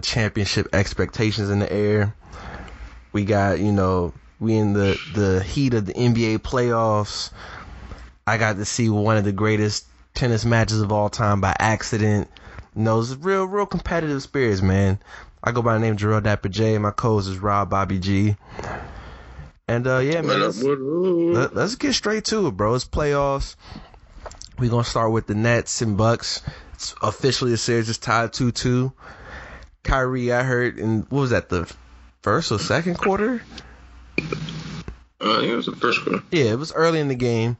of championship expectations in the air. We got, you know, we in the the heat of the NBA playoffs. I got to see one of the greatest tennis matches of all time by accident. You know, it's real, real competitive spirits, man. I go by the name Gerald Dapper J. My co-host is Rob Bobby G. And uh, yeah, man, let's, let, let's get straight to it, bro. It's playoffs. We're gonna start with the Nets and Bucks. It's officially the series is tied two two. Kyrie, I heard in what was that the first or second quarter? Uh, it was the first one. Yeah, it was early in the game.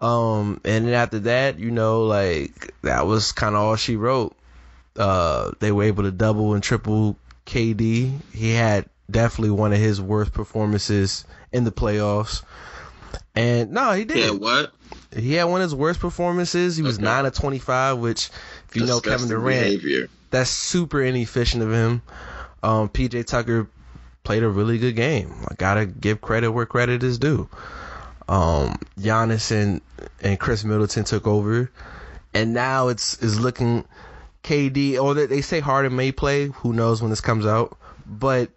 Um, and then after that, you know, like that was kind of all she wrote. Uh, they were able to double and triple KD. He had definitely one of his worst performances in the playoffs. And no, he did. Yeah, what? He had one of his worst performances. He was Okay. nine of twenty five, which if you know Kevin Durant, Behavior. that's super inefficient of him. Um, PJ Tucker played a really good game. I gotta give credit where credit is due. Um, Giannis and and Khris Middleton took over, and now it's is looking KD. Or they, they say Harden may play. Who knows when this comes out? But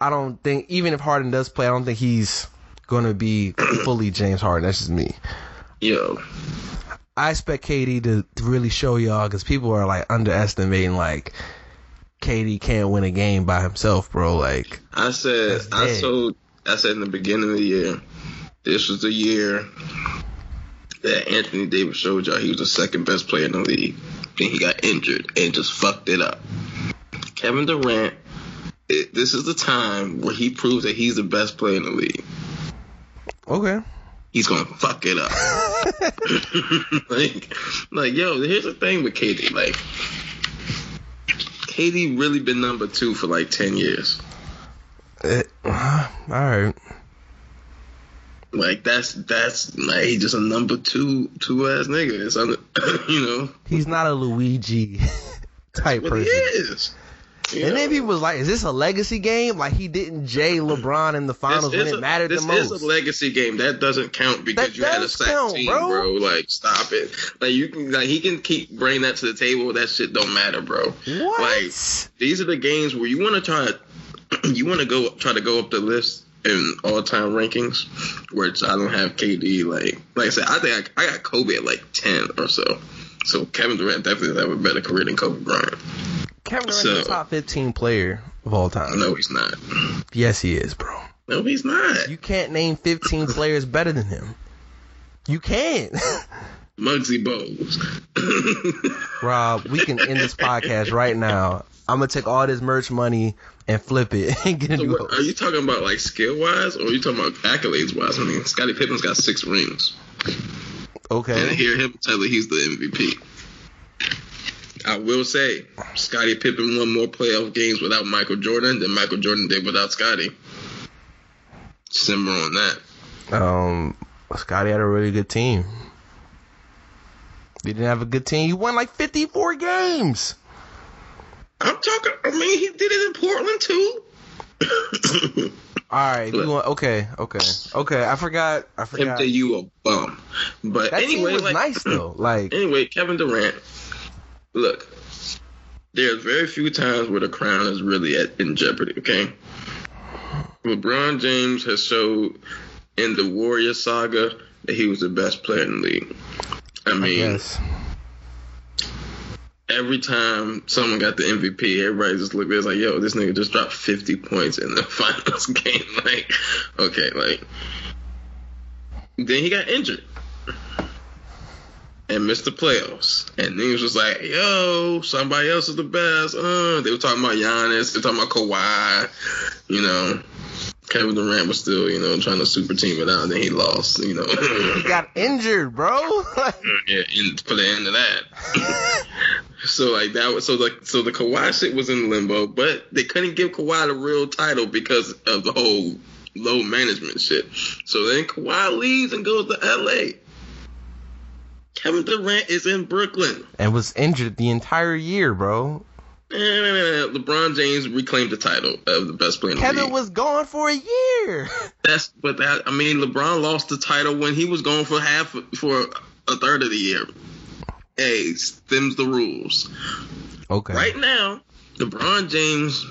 I don't think even if Harden does play, I don't think he's gonna be fully James Harden. That's just me. Yo, I expect KD to, to really show y'all because people are like underestimating like KD can't win a game by himself, bro. Like I said, I told, I said in the beginning of the year, this was the year that Anthony Davis showed y'all he was the second best player in the league. Then he got injured and just fucked it up. Kevin Durant, it, this is the time where he proves that he's the best player in the league. okay, He's gonna fuck it up. like, like, yo, here's the thing with KD. Like, KD really been number two for like ten years. Eh, all right. Like that's that's like he just a number two two ass nigga. It's under, you know He's not a Luigi type what he person. is. You And know? then people was like, "Is this a legacy game? Like he didn't Jay LeBron in the finals when it a- mattered the most." This is a legacy game. That doesn't count because That you had a sack count, team, bro. bro. Like, stop it. Like you can, like he can keep bringing that to the table. That shit don't matter, bro. what? Like these are the games where you want to try, to you want to go try to go up the list in all time rankings, which I don't have KD. Like, like I said, I think I, I got Kobe at like ten or so. So Kevin Durant definitely have a better career than Kobe Bryant. Kevin Durant's a top 15 player of all time. No, he's not. Yes, he is, bro. No, he's not. You can't name 15 players better than him. You can't. Muggsy Bogues. Rob, we can end this podcast right now. I'm gonna take all this merch money and flip it and get a So new what, are you talking about like skill wise, or are you talking about accolades wise? I mean, Scottie Pippen's got six rings, and Okay. hear him tell you he's the MVP. I will say, Scottie Pippen won more playoff games without Michael Jordan than Michael Jordan did without Scottie. Simmer on that. Um, Scottie had a really good team. He didn't have a good team. He won like 54 games. I'm talking. I mean, he did it in Portland too. All right. want, okay. Okay. Okay. I forgot. I forgot. MJ, you a bum. But That anyway, was like, nice though. Like, Anyway, Kevin Durant. Look, there's very few times where the crown is really at, in jeopardy. Okay, LeBron James has showed in the Warrior saga that he was the best player in the league. I mean, Yes. Every time someone got the MVP, everybody just looked at it like, yo, this nigga just dropped 50 points in the finals game. Like, okay, like. Then he got injured and missed the playoffs. And then he was like, yo, somebody else is the best. Uh, they were talking about Giannis, they were talking about Kawhi, you know. Kevin Durant was still, you know, trying to super team it out, and then he lost, you know. He got injured, bro. yeah, in, for the end of that. so like that was so like so the Kawhi shit was in limbo, but they couldn't give Kawhi the real title because of the whole load management shit. So then Kawhi leaves and goes to LA. Kevin Durant is in Brooklyn. and was injured the entire year, bro. And LeBron James reclaimed the title of the best player in the Kevin was gone for a year. That's but that I mean LeBron lost the title when he was gone for half for a third of the year. Hey, them's the rules. Okay. Right now, LeBron James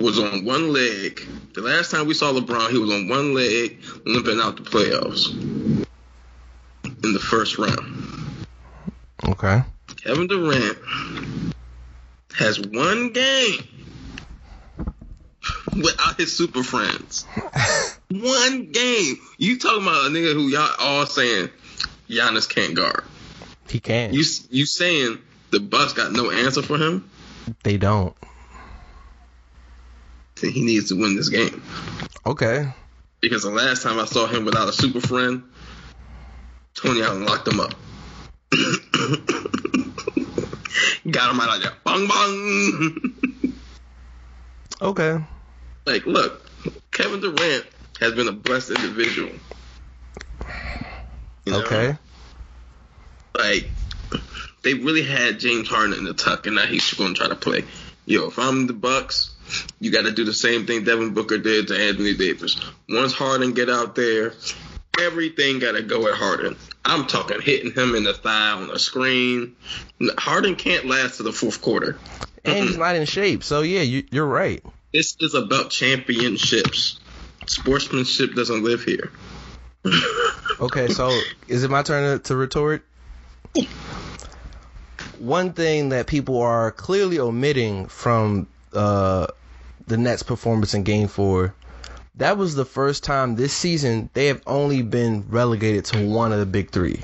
was on one leg. The last time we saw LeBron, he was on one leg, limping out the playoffs in the first round. Okay. Kevin Durant has one game without his super friends. one game. You talking about a nigga who y'all all saying Giannis can't guard. He can. You you saying the Bucks got no answer for him? they don't. Then he needs to win this game. Okay. Because the last time I saw him without a super friend, Tony Allen locked him up. Got him out of there. Bang bang. Okay. like, look, Kevin Durant has been a blessed individual. You know? Okay. Like, they really had James Harden in the tuck, and now he's going to try to play. Yo, if I'm the Bucks, you got to do the same thing Devin Booker did to Anthony Davis. Once Harden get out there, everything got to go at Harden. I'm talking hitting him in the thigh on the screen. Harden can't last to the fourth quarter. And he's not in shape. So yeah, you, you're right. This is about championships. Sportsmanship doesn't live here. Okay, so is it my turn to, to retort? One thing that people are clearly omitting from uh, the Nets' performance in Game Four, that was the first time this season they have only been relegated to one of the big three.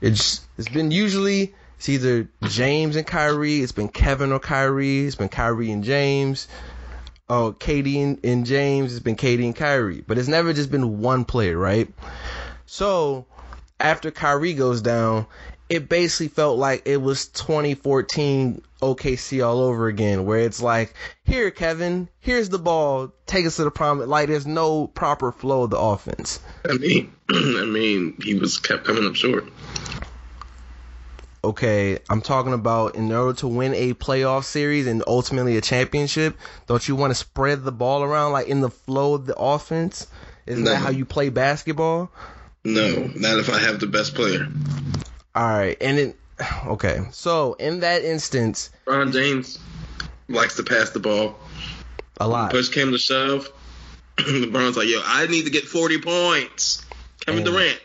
It's it's been usually it's either James and Kyrie, it's been Kevin or Kyrie, it's been Kyrie and James. Oh, KD and, and James, it's been KD and Kyrie, but it's never just been one player, right? So after Kyrie goes down, it basically felt like it was 2014 OKC all over again, where it's like, here, Kevin, here's the ball, take us to the prom. Like, there's no proper flow of the offense. I mean, I mean, he was kept coming up short. Okay, I'm talking about in order to win a playoff series and ultimately a championship, don't you want to spread the ball around like in the flow of the offense? Isn't No. that how you play basketball? No, not if I have the best player. All right, and it okay. So in that instance, Ron James likes to pass the ball. a lot. Push came to shove. LeBron's like, yo, I need to get 40 points. Kevin And- Durant.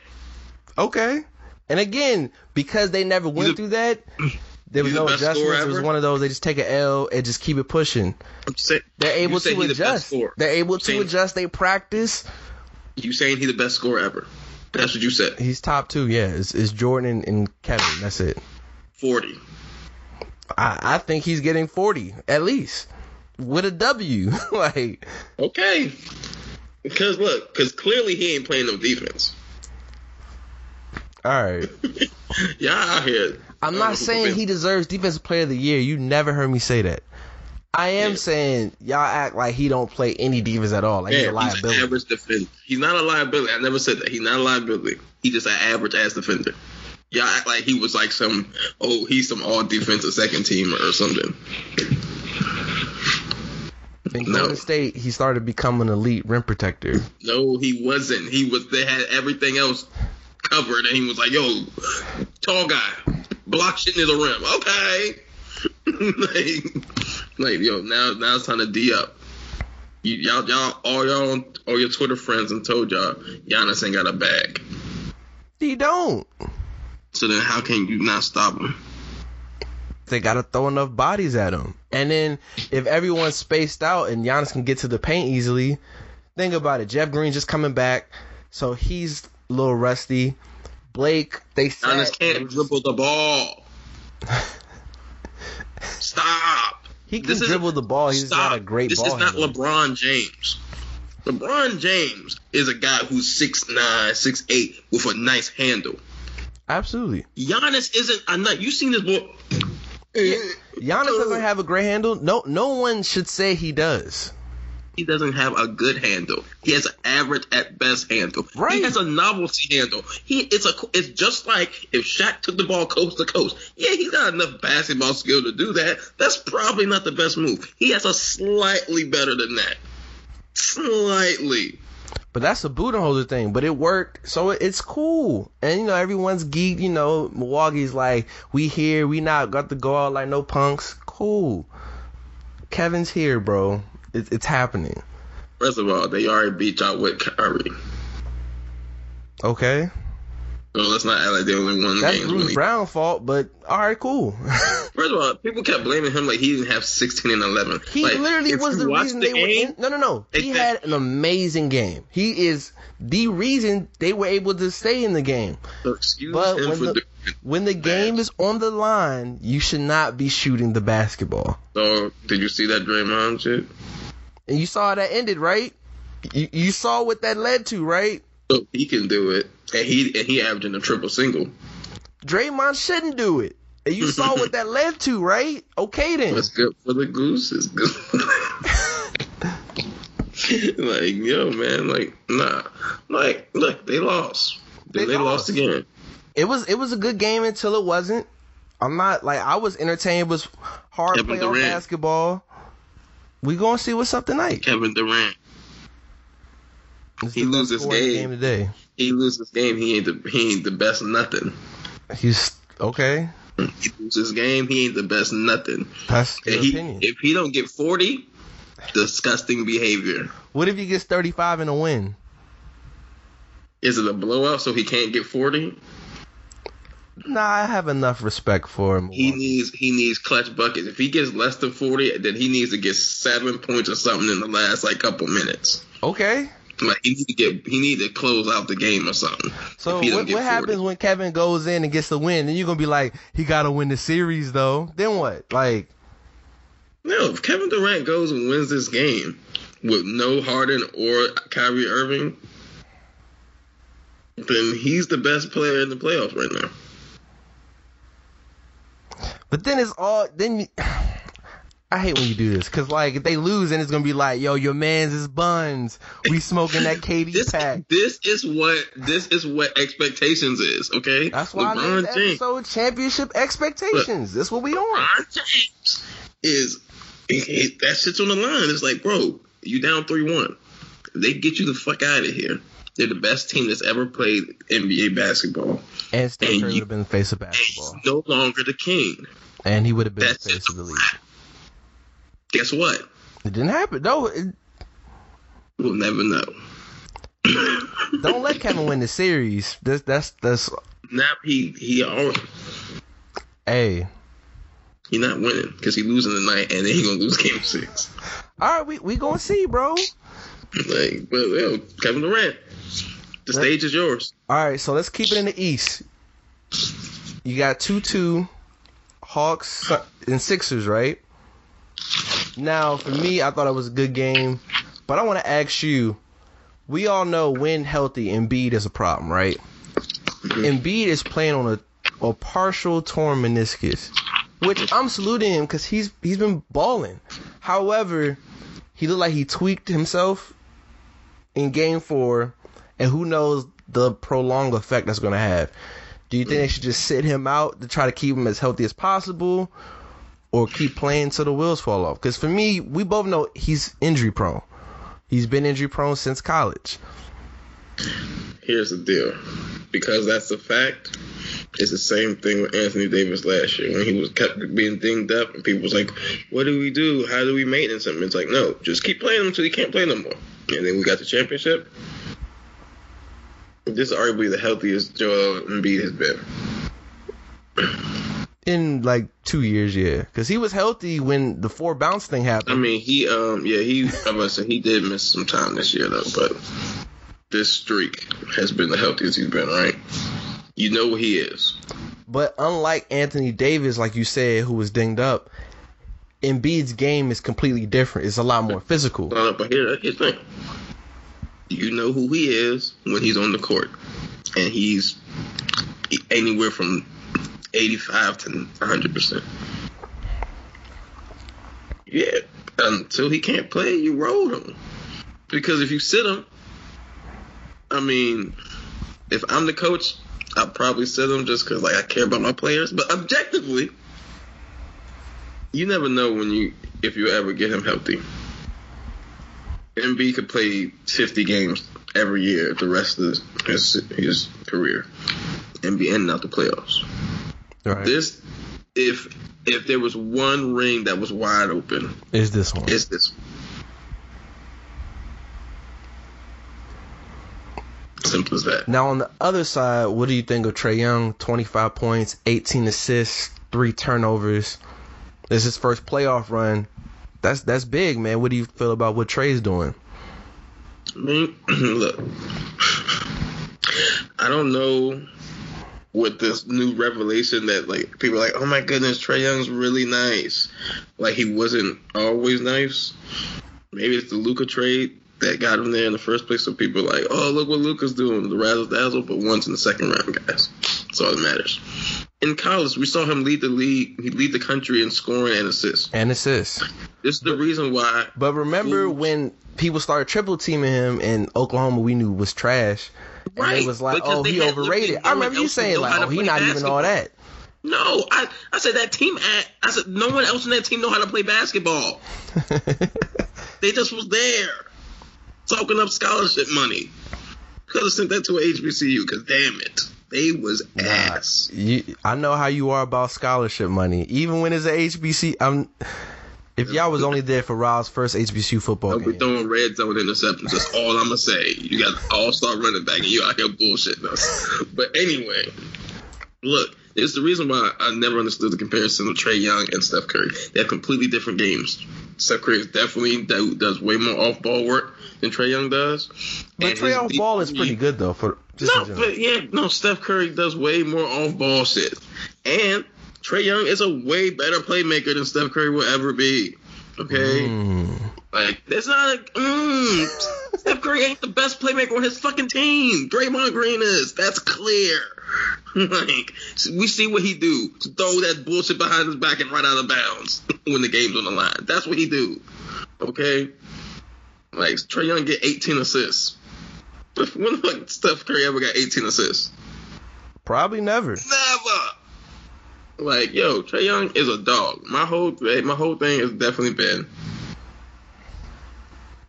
Okay. And again, because they never went a- through that, there was he's the no adjustments. It was one of those they just take an L and just keep it pushing. Saying, They're able to he the adjust. They're able to Saying- adjust. They practice. You saying he the best scorer ever? That's what you said. He's top two. Yeah, it's, it's Jordan and, Kevin. That's it. 40. I, I think he's getting forty at least with a W. like Okay. Because look, because clearly he ain't playing no defense. all right. Y'all out here. I'm uh, not saying he deserves defensive player of the year. You never heard me say that. I am Yeah. saying y'all act like he don't play any defense at all. Like he's a Yeah, he's an liability. average defender. He's not a liability. I never said that. He's not a liability. He's just an average ass defender. Y'all act like he was like some oh he's some all defensive second teamer or something. In No. Golden State, he started becoming an elite rim protector. No, he wasn't. He was. They had everything else covered, and he was like, "Yo, tall guy, block shit near the rim." Okay, like, like, yo, now now it's time to d up. You, y'all, y'all, all y'all, all your Twitter friends, and told y'all Giannis ain't got a bag. He don't. So then, how can you not stop him? They gotta throw enough bodies at him. And then if everyone's spaced out and Giannis can get to the paint easily, think about it. Jeff Green just coming back, so he's a little rusty. Blake, they Giannis can't dribble the ball. Stop. He can This dribble the ball. He's Stop. not a great This ball This is not handler. LeBron James. LeBron James is a guy who's 6'9", 6'8", with a nice handle. Absolutely. Giannis isn't a nut. You've seen this boy? Giannis doesn't have a great handle. No, no one should say he does. He doesn't have a good handle. He has an average at best handle. Right. He has a novelty handle. He it's a it's just like if Shaq took the ball coast to coast. Yeah, he's got enough basketball skill to do that. That's probably not the best move. He has a slightly better than that. Slightly. But that's a Budenholzer thing. But it worked, so it's cool. And you know, everyone's geek. You know, Milwaukee's like, we here, we not got to go out like no punks. Cool. Kevin's here, bro. It's it's happening. First of all, they already beat y'all with Kyrie. Okay, So let's not act like they only won that's games. Bruce he- Brown fault. But all right, cool. First of all, people kept blaming him like he didn't have 16 and 11. He Like, literally was the reason the they were game, in. No, no, no. He had an amazing game. He is the reason they were able to stay in the game. So excuse But him when for the, when the game is on the line, you should not be shooting the basketball. So did you see that Draymond shit? And you saw how that ended, right? You, you saw what that led to, right? So he can do it, and he and he averaging a triple single. Draymond shouldn't do it. And you saw what that led to, right? Okay then. What's good for the goose is good. like yo, man, like nah, like look, they lost. They they, lost. lost again. It was it was a good game until it wasn't. I'm not like I was entertained. It was hard Kevin playoff Durant. basketball. We gonna see what's up tonight. Kevin Durant, It's he loses scorer game. game today. he loses game. He ain't the he ain't the best nothing. He's okay. He loses game. He ain't the best nothing. That's your And he, opinion. if he don't get forty, disgusting behavior. what if he gets 35 in a win? Is it a blowout so he can't get forty? Nah, I have enough respect for him. He needs he needs clutch buckets. If he gets less than forty, then he needs to get seven points or something in the last like couple minutes. Okay. Like he need to get he need to close out the game or something. So what, what 40. happens when Kevin goes in and gets the win? Then you're gonna be like, he gotta win the series though. Then what? Like, No, if Kevin Durant goes and wins this game with no Harden or Kyrie Irving, then he's the best player in the playoffs right now. but then it's all then. I hate when you do this because like if they lose and it's gonna be like, yo, your man's is buns. We smoking that KD This pack. this is what this is what expectations is. Okay, That's why I named the episode "Championship Expectations." That's what we on. LeBron James is he, he- that shit's on the line. It's like, bro, you down three one. They get you the fuck out of here. They're the best team that's ever played NBA basketball. And Steph Curry would have been the face of basketball, no longer the king. and he would have been the face of the league. Guess what? It didn't happen. No, it, We'll never know. don't let Kevin win the series. That's that's that's. Now he he already, Hey, he not winning because he losing tonight and then he gonna lose game six. all right, we we gonna see, bro. Like, but yo, Kevin Durant, the stage is yours. All right, so let's keep it in the East. You got two two Hawks and Sixers, right? Now, for me, I thought it was a good game, but I want to ask you. We all know when healthy, Embiid is a problem, right? Embiid is playing on a, a partial torn meniscus, which I'm saluting him because he's he's been balling. However, he looked like he tweaked himself in Game Four, and who knows the prolonged effect that's going to have. Do you think they should just sit him out to try to keep him as healthy as possible, or keep playing till the wheels fall off? Because for me, we both know he's injury prone. He's been injury prone since college. Here's the deal, because that's a fact. It's the same thing with Anthony Davis last year when he was kept being dinged up, and people was like, "What do we do? How do we maintenance him?" It's like, no, just keep playing him until he can't play no more. And then we got the championship. This is arguably the healthiest Joel Embiid has been. In like two years, yeah, because he was healthy when the four bounce thing happened. I mean, he um yeah he I must say he did miss some time this year though, but this streak has been the healthiest he's been. Right? You know what he is. But unlike Anthony Davis, like you said, who was dinged up, Embiid's game is completely different. It's a lot more physical. Uh, but here, here's the thing. You know who he is when he's on the court, and he's anywhere from 85 to 100 percent. Yeah, until he can't play, you roll him. Because if you sit him, I mean, if I'm the coach, I'll probably sit him just because like I care about my players. But objectively, you never know when you if you ever get him healthy. Embiid could play 50 games every year the rest of his his career and be ending out the playoffs. Right. This, if if there was one ring that was wide open, is this one? Is this. one. Simple as that. Now on the other side, what do you think of Trae Young? 25 points, 18 assists, three turnovers. This is his first playoff run. That's that's big, man. What do you feel about what Trae's doing? I mean, look, I don't know with this new revelation that like people are like, oh my goodness, Trae Young's really nice. Like he wasn't always nice. Maybe it's the Luka trade that got him there in the first place. So people are like, oh look what Luka's doing, the razzle dazzle, but once in the second round, guys. That's all that matters. In college, we saw him lead the league. He lead the country in scoring and assists. And assists. This is the reason why. But remember when people started triple teaming him in Oklahoma, we knew was trash. And Right, it was like, because oh, they he overrated. literally I remember you saying like, oh, he not even all that. No, I, I said that team. At, I said no one else in that team know how to play basketball. They just was there, soaking up scholarship money. Could have sent that to a HBCU, cause damn it, they was ass. you, I know how you are about scholarship money. Even when it's a HBC, I'm. If y'all was only there for Rob's first HBCU football game, throwing red zone interceptions. That's all I'm gonna say. You got all star running back, and you out here bullshitting us. But anyway, look, it's the reason why I never understood the comparison of Trae Young and Steph Curry. They have completely different games. Steph Curry is definitely does way more off ball work than Trae Young does. but And Trae off ball is pretty good though. For No, but yeah, no, Steph Curry does way more off ball shit. And Trae Young is a way better playmaker than Steph Curry will ever be. Okay? Mm. Like, that's not a. Mm, Steph Curry ain't the best playmaker on his fucking team. Draymond Green is. That's clear. like, we see what he do. Throw that bullshit behind his back and right out of bounds when the game's on the line. That's what he do. Okay? Like, Trae Young get 18 assists. When the fuck Steph Curry ever got 18 assists? Probably never. Never. Like, yo, Trae Young is a dog. My whole my whole thing has definitely been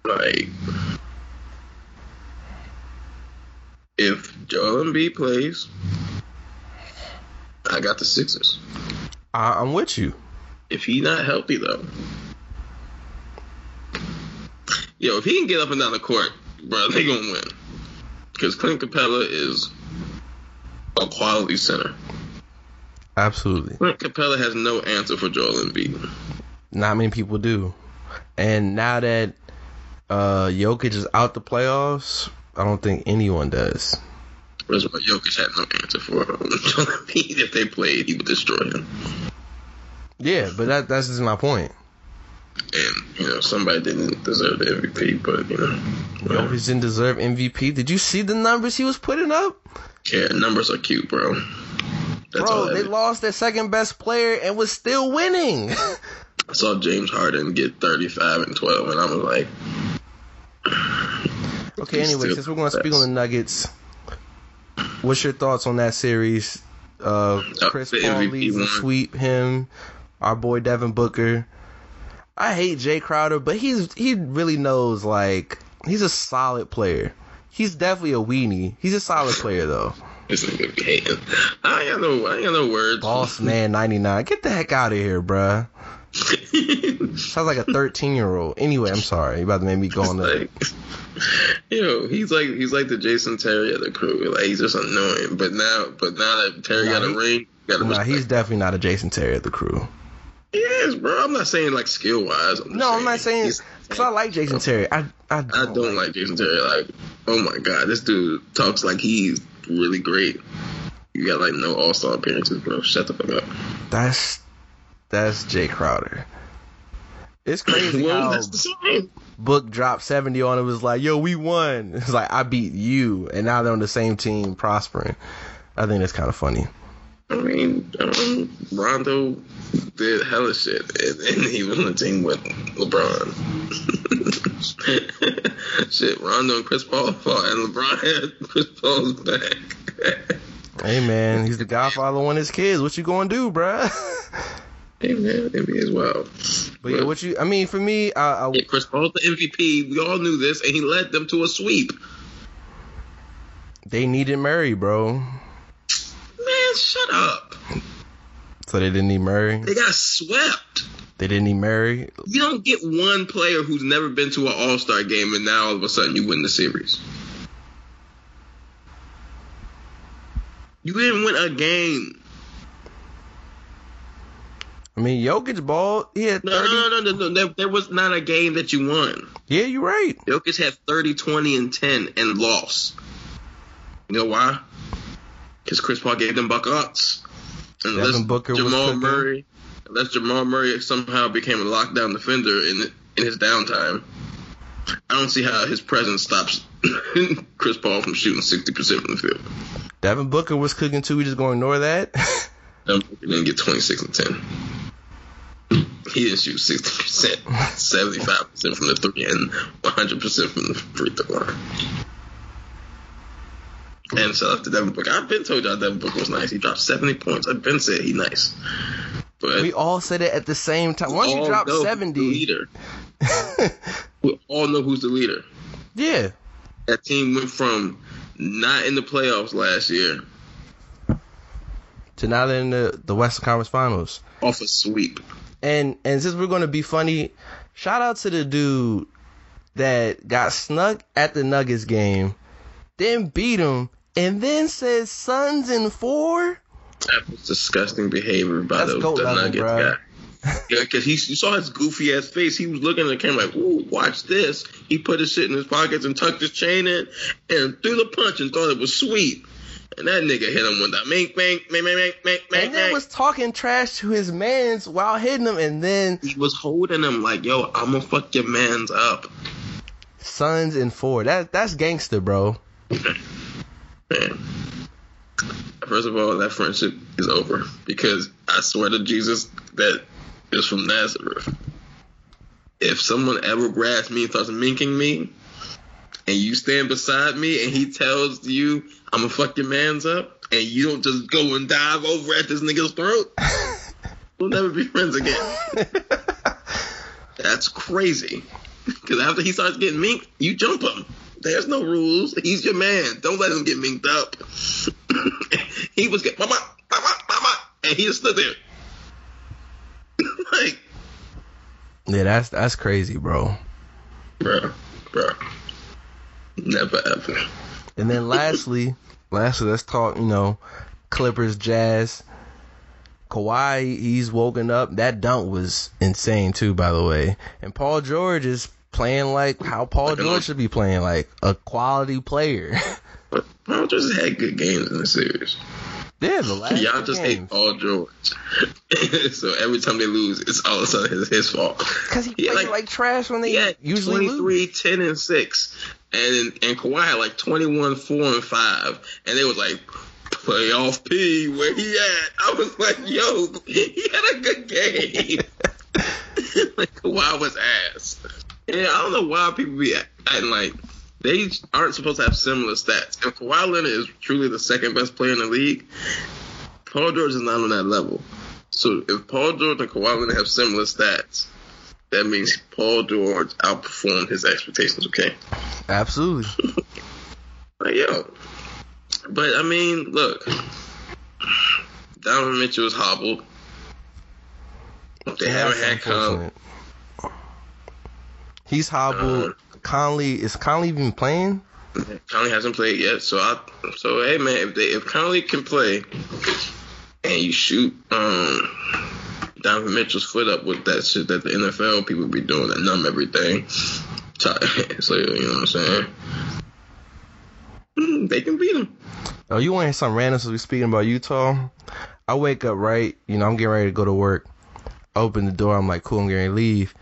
like if Joel Embiid plays, I got the Sixers. I, I'm with you. If he not healthy though, yo, if he can get up and down the court, bro, they gonna win. Because Clint Capela is a quality center. Absolutely. Clint Capela has no answer for Joel Embiid. Not many people do. And now that uh Jokic is out the playoffs, I don't think anyone does. Whereas what Jokic had no answer for him. Joel Embiid, if they played, he would destroy him. Yeah, but that that's just my point. And you know, somebody didn't deserve the MVP, but you know, whatever. Jokic didn't deserve MVP. Did you see the numbers he was putting up? yeah, numbers are cute, bro. That's Bro, they lost their second best player and was still winning. I saw James Harden get 35 and 12, and I was like, okay, anyway, since we're going to speak on the Nuggets, what's your thoughts on that series? Uh, Uh, Chris the Paul leads the sweep. Him, our boy Devin Booker. I hate Jae Crowder, but he's he really knows like he's a solid player. He's definitely a weenie. He's a solid player though. This nigga be hating. I ain't got no, I ain't got no words. Boss man 99. Get the heck out of here, bruh. Sounds like a 13 year old. Anyway, I'm sorry. You about to make me go on the. like, yo, he's like he's like the Jason Terry of the crew. Like he's just annoying. But now, but now that Terry Nah, got a ring, got to Nah, he's definitely not a Jason Terry of the crew. He is, bro. I'm not saying like skill wise. No, I'm not saying because I like Jason Terry. I I I don't, don't like Jason Terry. Like, oh my god, this dude talks like he's really great. You got like no All Star appearances, bro. Shut the fuck up. That's that's Jae Crowder. It's crazy well, how that's the same. Book dropped 70 on him. Was like, yo, we won. It's like I beat you, and now they're on the same team, prospering. I think that's kind of funny. I mean, um, Rondo did hella shit, and, and he was on the team with LeBron. shit, Rondo and Chris Paul fought, and LeBron had Chris Paul's back. Hey man, he's the godfather of one of his kids. What you gonna do, bruh? hey man, as well. But yeah, what you? I mean, for me, I, I Yeah, Chris Paul's the MVP. We all knew this, and he led them to a sweep. they needed Murray, bro. Man, shut up. So they didn't need Murray. They got swept. They didn't need Murray. You don't get one player who's never been to an All Star game, and now all of a sudden you win the series. You didn't win a game. I mean, Jokic ball. He had No, 30. no, no, no, no. There, there was not a game that you won. Yeah, you're right. Jokic had 30, 20, and 10 and lost. You know why? Because Chris Paul gave them buckouts. And Devin Booker was Jamal. Murray, unless Jamal Murray somehow became a lockdown defender in in his downtime, I don't see how his presence stops Chris Paul from shooting 60% from the field. Devin Booker was cooking too. We just gonna ignore that. Devin Booker didn't get 26 and 10. He didn't shoot 60%, 75% from the three, and 100% from the free throw line. And shout out to Devin Booker. I've been told y'all Devin Booker was nice. He dropped 70 points. I've been said he nice. But we all said it at the same time. Once you drop know who's the 70, leader. we all know who's the leader. yeah, That team went from not in the playoffs last year to now they're in the the Western Conference Finals. off a sweep. And and since we're gonna be funny, shout out to the dude that got snuck at the Nuggets game, then beat him, and then says Suns in four. That was disgusting behavior by That's the, the level, Nuggets guy. Yeah, because he you saw his goofy ass face. He was looking at the camera like, "Ooh, watch this." He put his shit in his pockets and tucked his chain in and threw the punch and thought it was sweet. And that nigga hit him with that mink, mink, mink, mink, mink, mink, And then mink. was talking trash to his mans while hitting him, and then He was holding him like, "Yo, I'm gonna fuck your man's up." Suns in four. That that's gangster, bro. Man. First of all, that friendship is over because I swear to Jesus that is from Nazareth. If someone ever grabs me and starts minking me, and you stand beside me and he tells you I'm gonna fuck your man's up, and you don't just go and dive over at this nigga's throat, we'll never be friends again. That's crazy. Because after he starts getting minked, you jump him. There's no rules. He's your man. Don't let him get minked up. he was getting, mama, mama, mama, and he just stood there. like, Yeah, that's that's crazy, bro. bro, bro. Never ever. And then lastly, lastly, let's talk. You know, Clippers, Jazz, Kawhi. He's woken up. That dunk was insane too, by the way. And Paul George is playing like how Paul uh, George should be playing, like a quality player. But Paul just had good games in the series. yeah, the last Y'all just hate. Paul George. so every time they lose, it's all of a sudden his, his fault. Because he Yeah, played like- like, trash when they He usually 23, lose. 10, and 6. And and Kawhi had like 21, 4, and 5. And they was like, playoff P, where he at? I was like, yo, he had a good game. like, Kawhi was ass. And I don't know why people be acting like they aren't supposed to have similar stats. If Kawhi Leonard is truly the second best player in the league, Paul George is not on that level. So if Paul George and Kawhi Leonard have similar stats, that means Paul George outperformed his expectations. Okay, Absolutely. like yo, but I mean, look, Donovan Mitchell is hobbled. They Yeah, haven't had Kyle. He's hobbled. Conley is Conley even playing? Conley hasn't played yet, so I so hey man, if they if Conley can play and you shoot um Donovan Mitchell's foot up with that shit that the NFL people be doing that numb everything. So you know what I'm saying? Mm, They can beat him. Oh, you want to hear something random? So we speaking about Utah. I wake up right. You know, I'm getting ready to go to work. Open the door. I'm like, cool. I'm getting ready to leave.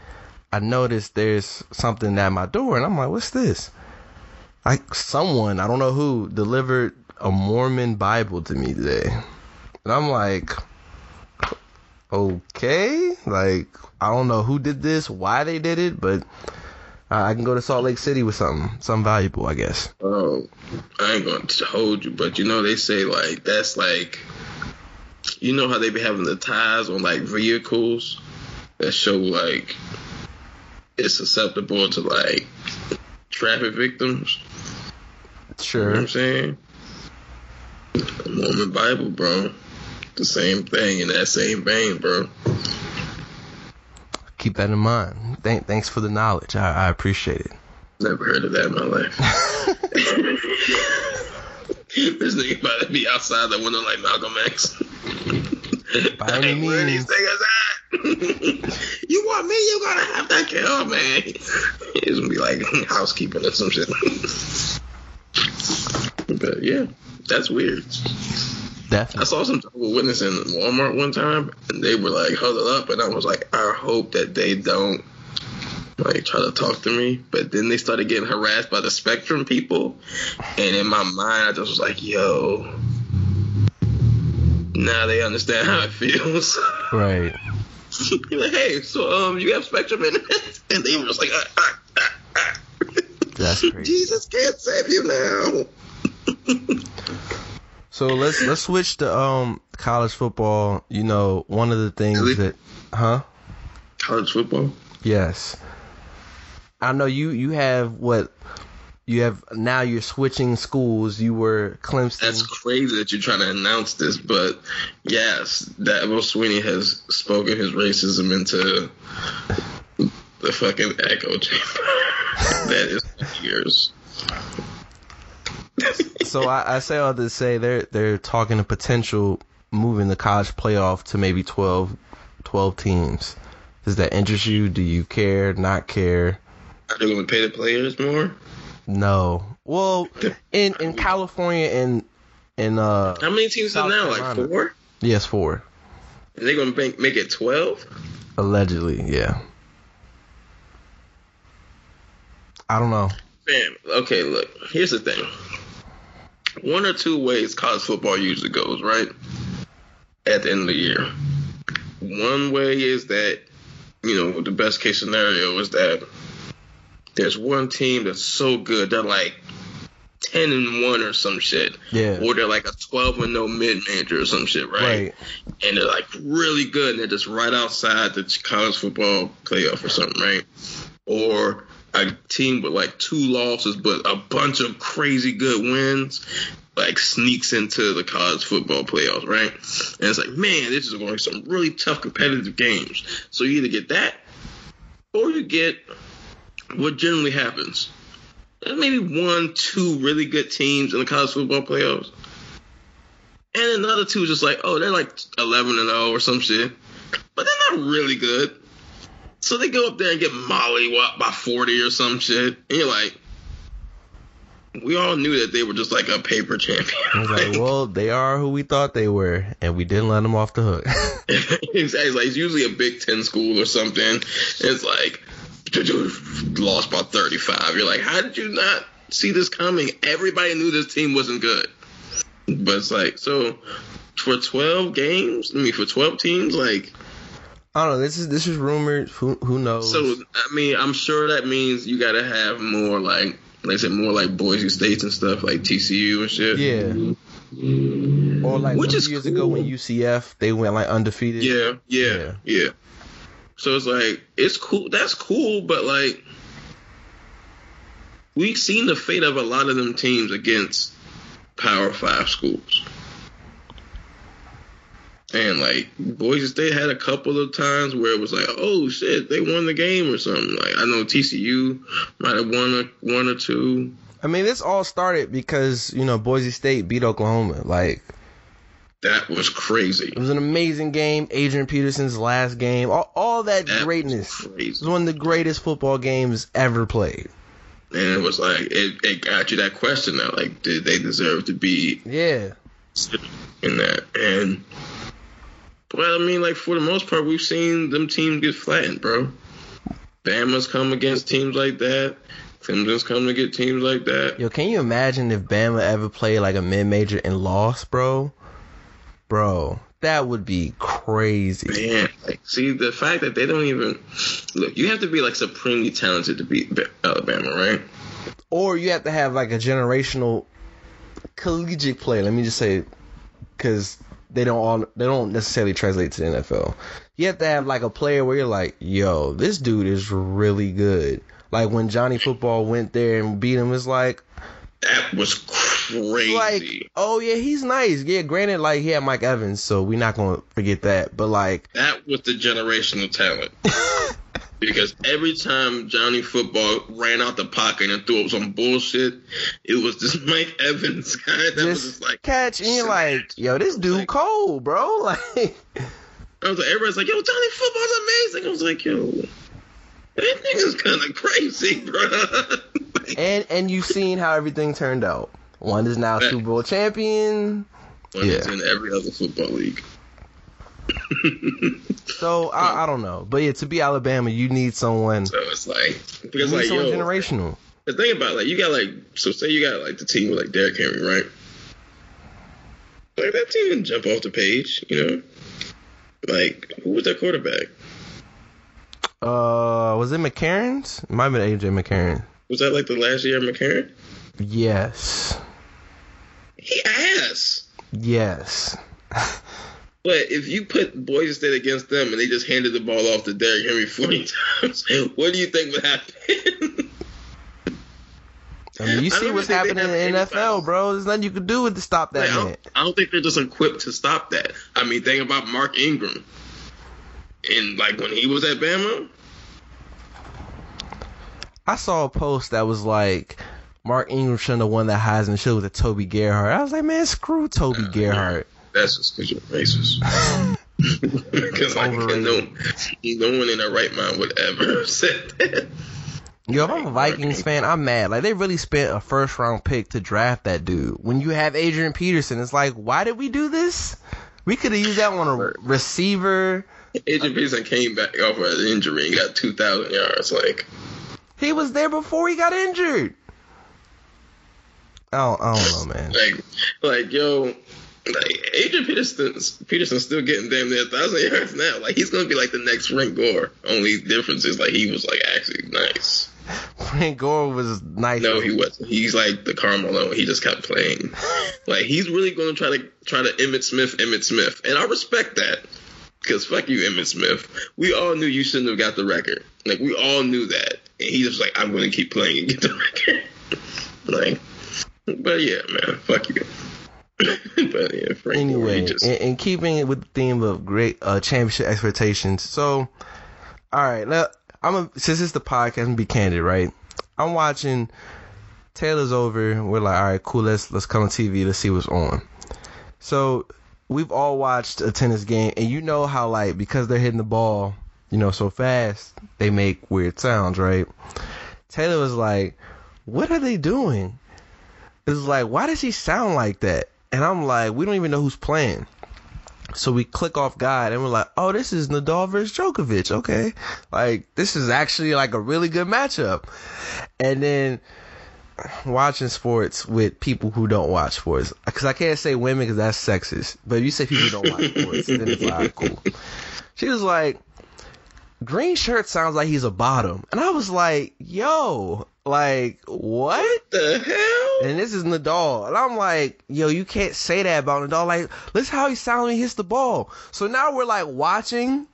I noticed there's something at my door, and I'm like, what's this? Like someone I don't know who delivered a Mormon Bible to me today, and I'm like, okay, like I don't know who did this, why they did it, but I I can go to Salt Lake City with something, something valuable, I guess. Oh, I ain't gonna hold you, but you know they say like that's like, you know how they be having the ties on like vehicles that show like it's susceptible to like traffic victims. You know what Sure. I'm saying? The Mormon Bible, bro. The same thing in that same vein, bro. keep that in mind. Thank, thanks for the knowledge. I, I appreciate it. Never heard of that in my life. this nigga about to be outside the window like Malcolm X. By any means. these niggas at? You want me? You gotta have that kill, oh, man. He's gonna be like housekeeping or some shit. but yeah, that's weird. Definitely. I saw some Jehovah's Witness in Walmart one time, and they were like huddled up, and I was like, I hope that they don't like try to talk to me. But then they started getting harassed by the Spectrum people, and in my mind, I just was like, Yo, now they understand how it feels. Right. You're like, hey, so um, you have Spectrum in it, and they were just like, ah, ah, ah, ah. That's crazy. Jesus can't save you now. So let's let's switch to um college football. You know, one of the things Really? that huh? College football. Yes. I know you you have what you have now you're switching schools. You were Clemson. That's crazy that you're trying to announce this, but yes, that Will Swinney has spoken his racism into the fucking echo chamber. that is years. so I, I say all to say they're they're talking a potential moving the college playoff to maybe 12, 12 teams. Does that interest you? Do you care? Not care? Are they going to pay the players more? No. Well, in in California and in uh How many teams South are now? Like four? yes four Are they going to make, make it 12? allegedly yeah. I don't know. Man, okay, look, here's the thing. One or two ways college football usually goes, right? At the end of the year. One way is that, you know, the best case scenario is that there's one team that's so good, they're like 10 and 1 or some shit. Yeah. Or they're like a 12 and no mid major or some shit, right? Right. and they're like really good and they're just right outside the college football playoff or something, right? Or a team with like two losses but a bunch of crazy good wins like sneaks into the college football playoffs, right? And it's like, man, this is going to be some really tough competitive games. So you either get that or you get what generally happens. There's maybe one, two really good teams in the college football playoffs. And another two is just like, oh, they're like 11 and 0 or some shit. But they're not really good. So they go up there and get mollywopped by 40 or some shit. And you're like, we all knew that they were just like a paper champion. I was like, well, they are who we thought they were, and we didn't let them off the hook. exactly. Like, it's usually a Big Ten school or something. It's like, lost by 35. You're like, how did you not see this coming? Everybody knew this team wasn't good. But it's like, so for 12 games, I mean, for 12 teams, like, I don't know. This is this is rumored. Who who knows? so, I mean, I'm sure that means you got to have more, like, like I said, more like Boise States and stuff, like TCU and shit. yeah. Or like Which is years ago when. UCF they went like undefeated. Yeah, yeah, Yeah. yeah. So it's like it's cool. That's cool, but like we've seen the fate of a lot of them teams against Power Five schools. And like Boise State had a couple of times where it was like, oh shit, they won the game or something. Like I know TCU might have won a, one or two. I mean, this all started because you know Boise State beat Oklahoma. Like That was crazy. it was an amazing game. Adrian Peterson's last game. All, all that, That greatness. was It was one of the greatest football games ever played. And it was like it, it got you that question now, like did they deserve to be Yeah. in that? And but I mean, like for the most part, we've seen them teams get flattened, bro. Bama's come against teams like that. Clemson's come to get teams like that. Yo, can you imagine if Bama ever played like a mid-major and lost, bro? Bro, that would be crazy. Man, like, see the fact that they don't even look. You have to be like supremely talented to beat Alabama, right? Or you have to have like a generational collegiate play. Let me just say, because they don't all they don't necessarily translate to the NFL. You have to have like a player where you're like, yo, this dude is really good. Like when Johnny Football went there and beat him, it's like, That was crazy. Like, oh yeah, he's nice. Yeah, granted, like he had Mike Evans, so we're not gonna forget that. But like, that was the generational talent. because every time Johnny Football ran out the pocket and threw up some bullshit, it was this Mike Evans guy that was just just like catch and you're like, yo, this dude Like- cold, bro. Like, I was like, everybody's like, yo, Johnny Football's amazing. I was like, yo, that nigga's kind of crazy, bro. and and you've seen how everything turned out. One is now. Super Bowl champion. it's Yeah. in every other football league. So I, I don't know, but yeah, to be Alabama, you need someone. So it's like You because need like someone yo, generational. the thing about like you got like so say you got like the team with like Derrick Henry, right? Like that team didn't jump off the page, you know. Like who was their quarterback? Uh, was it McCarron's? It might have been AJ McCarron. Was that like the last year of McCarron? Yes, He ass. yes. But if you put Boise State against them and they just handed the ball off to Derrick Henry 40 times, what do you think would happen? I mean, you see what's happening in the NFL, anybody. bro. There's nothing you can do with to stop that Like, I, don't, I don't think they're just equipped to stop that. I mean, think about Mark Ingram. And like when he was at Bama, I saw a post that was like, Mark Ingram shouldn't have won that Heisman. Should with Toby Gerhart. I was like, man, screw Toby Gerhart. that's just because you're racist. Because like, no, no one in their right mind would ever said that. Yo, if I'm a Vikings fan, I'm mad. Like they really spent a first round pick to draft that dude. When you have Adrian Peterson, it's like, why did we do this? We could have used that on a receiver. Adrian Peterson came back off of an injury and got 2,000 yards. Like, He was there before he got injured. I don't, I don't know, man. like, like, yo, like Adrian Peterson, Peterson's still getting damn near a thousand yards now. Like, he's gonna be like the next Frank Gore. Only difference is like he was like actually nice. Frank Gore was nice. No, he wasn't. He's like the Carmelo. He just kept playing. like he's really going to try to try to Emmitt Smith, Emmitt Smith, and I respect that. Because fuck you, Emmitt Smith. We all knew you shouldn't have got the record. Like we all knew that, and he was like, "I'm going to keep playing and get the record." like, but yeah, man, fuck you. but yeah, Frank anyway, just, in, in keeping it with the theme of great uh, championship expectations, so all right, now I'm a, since it's the podcast, I'm gonna be candid, right? I'm watching Taylor's over. We're like, all right, cool. Let's let's come on TV. Let's see what's on. So we've all watched a tennis game, and you know how like because they're hitting the ball, you know, so fast, they make weird sounds, right? Taylor was like, "What are they doing?" It's like, why does he sound like that? And I'm like, we don't even know who's playing. So we click off guide and we're like, oh, this is Nadal versus Djokovic. Okay. Like, this is actually like a really good matchup. And then watching sports with people who don't watch sports. Because I can't say women because that's sexist. But if you say people don't watch sports, then it's like, cool. She was like, green shirt sounds like he's a bottom. And I was like, yo, like, what? the hell? And this is Nadal. And I'm like, yo, you can't say that about Nadal. Like, listen how he sounds when he hits the ball. So now we're like watching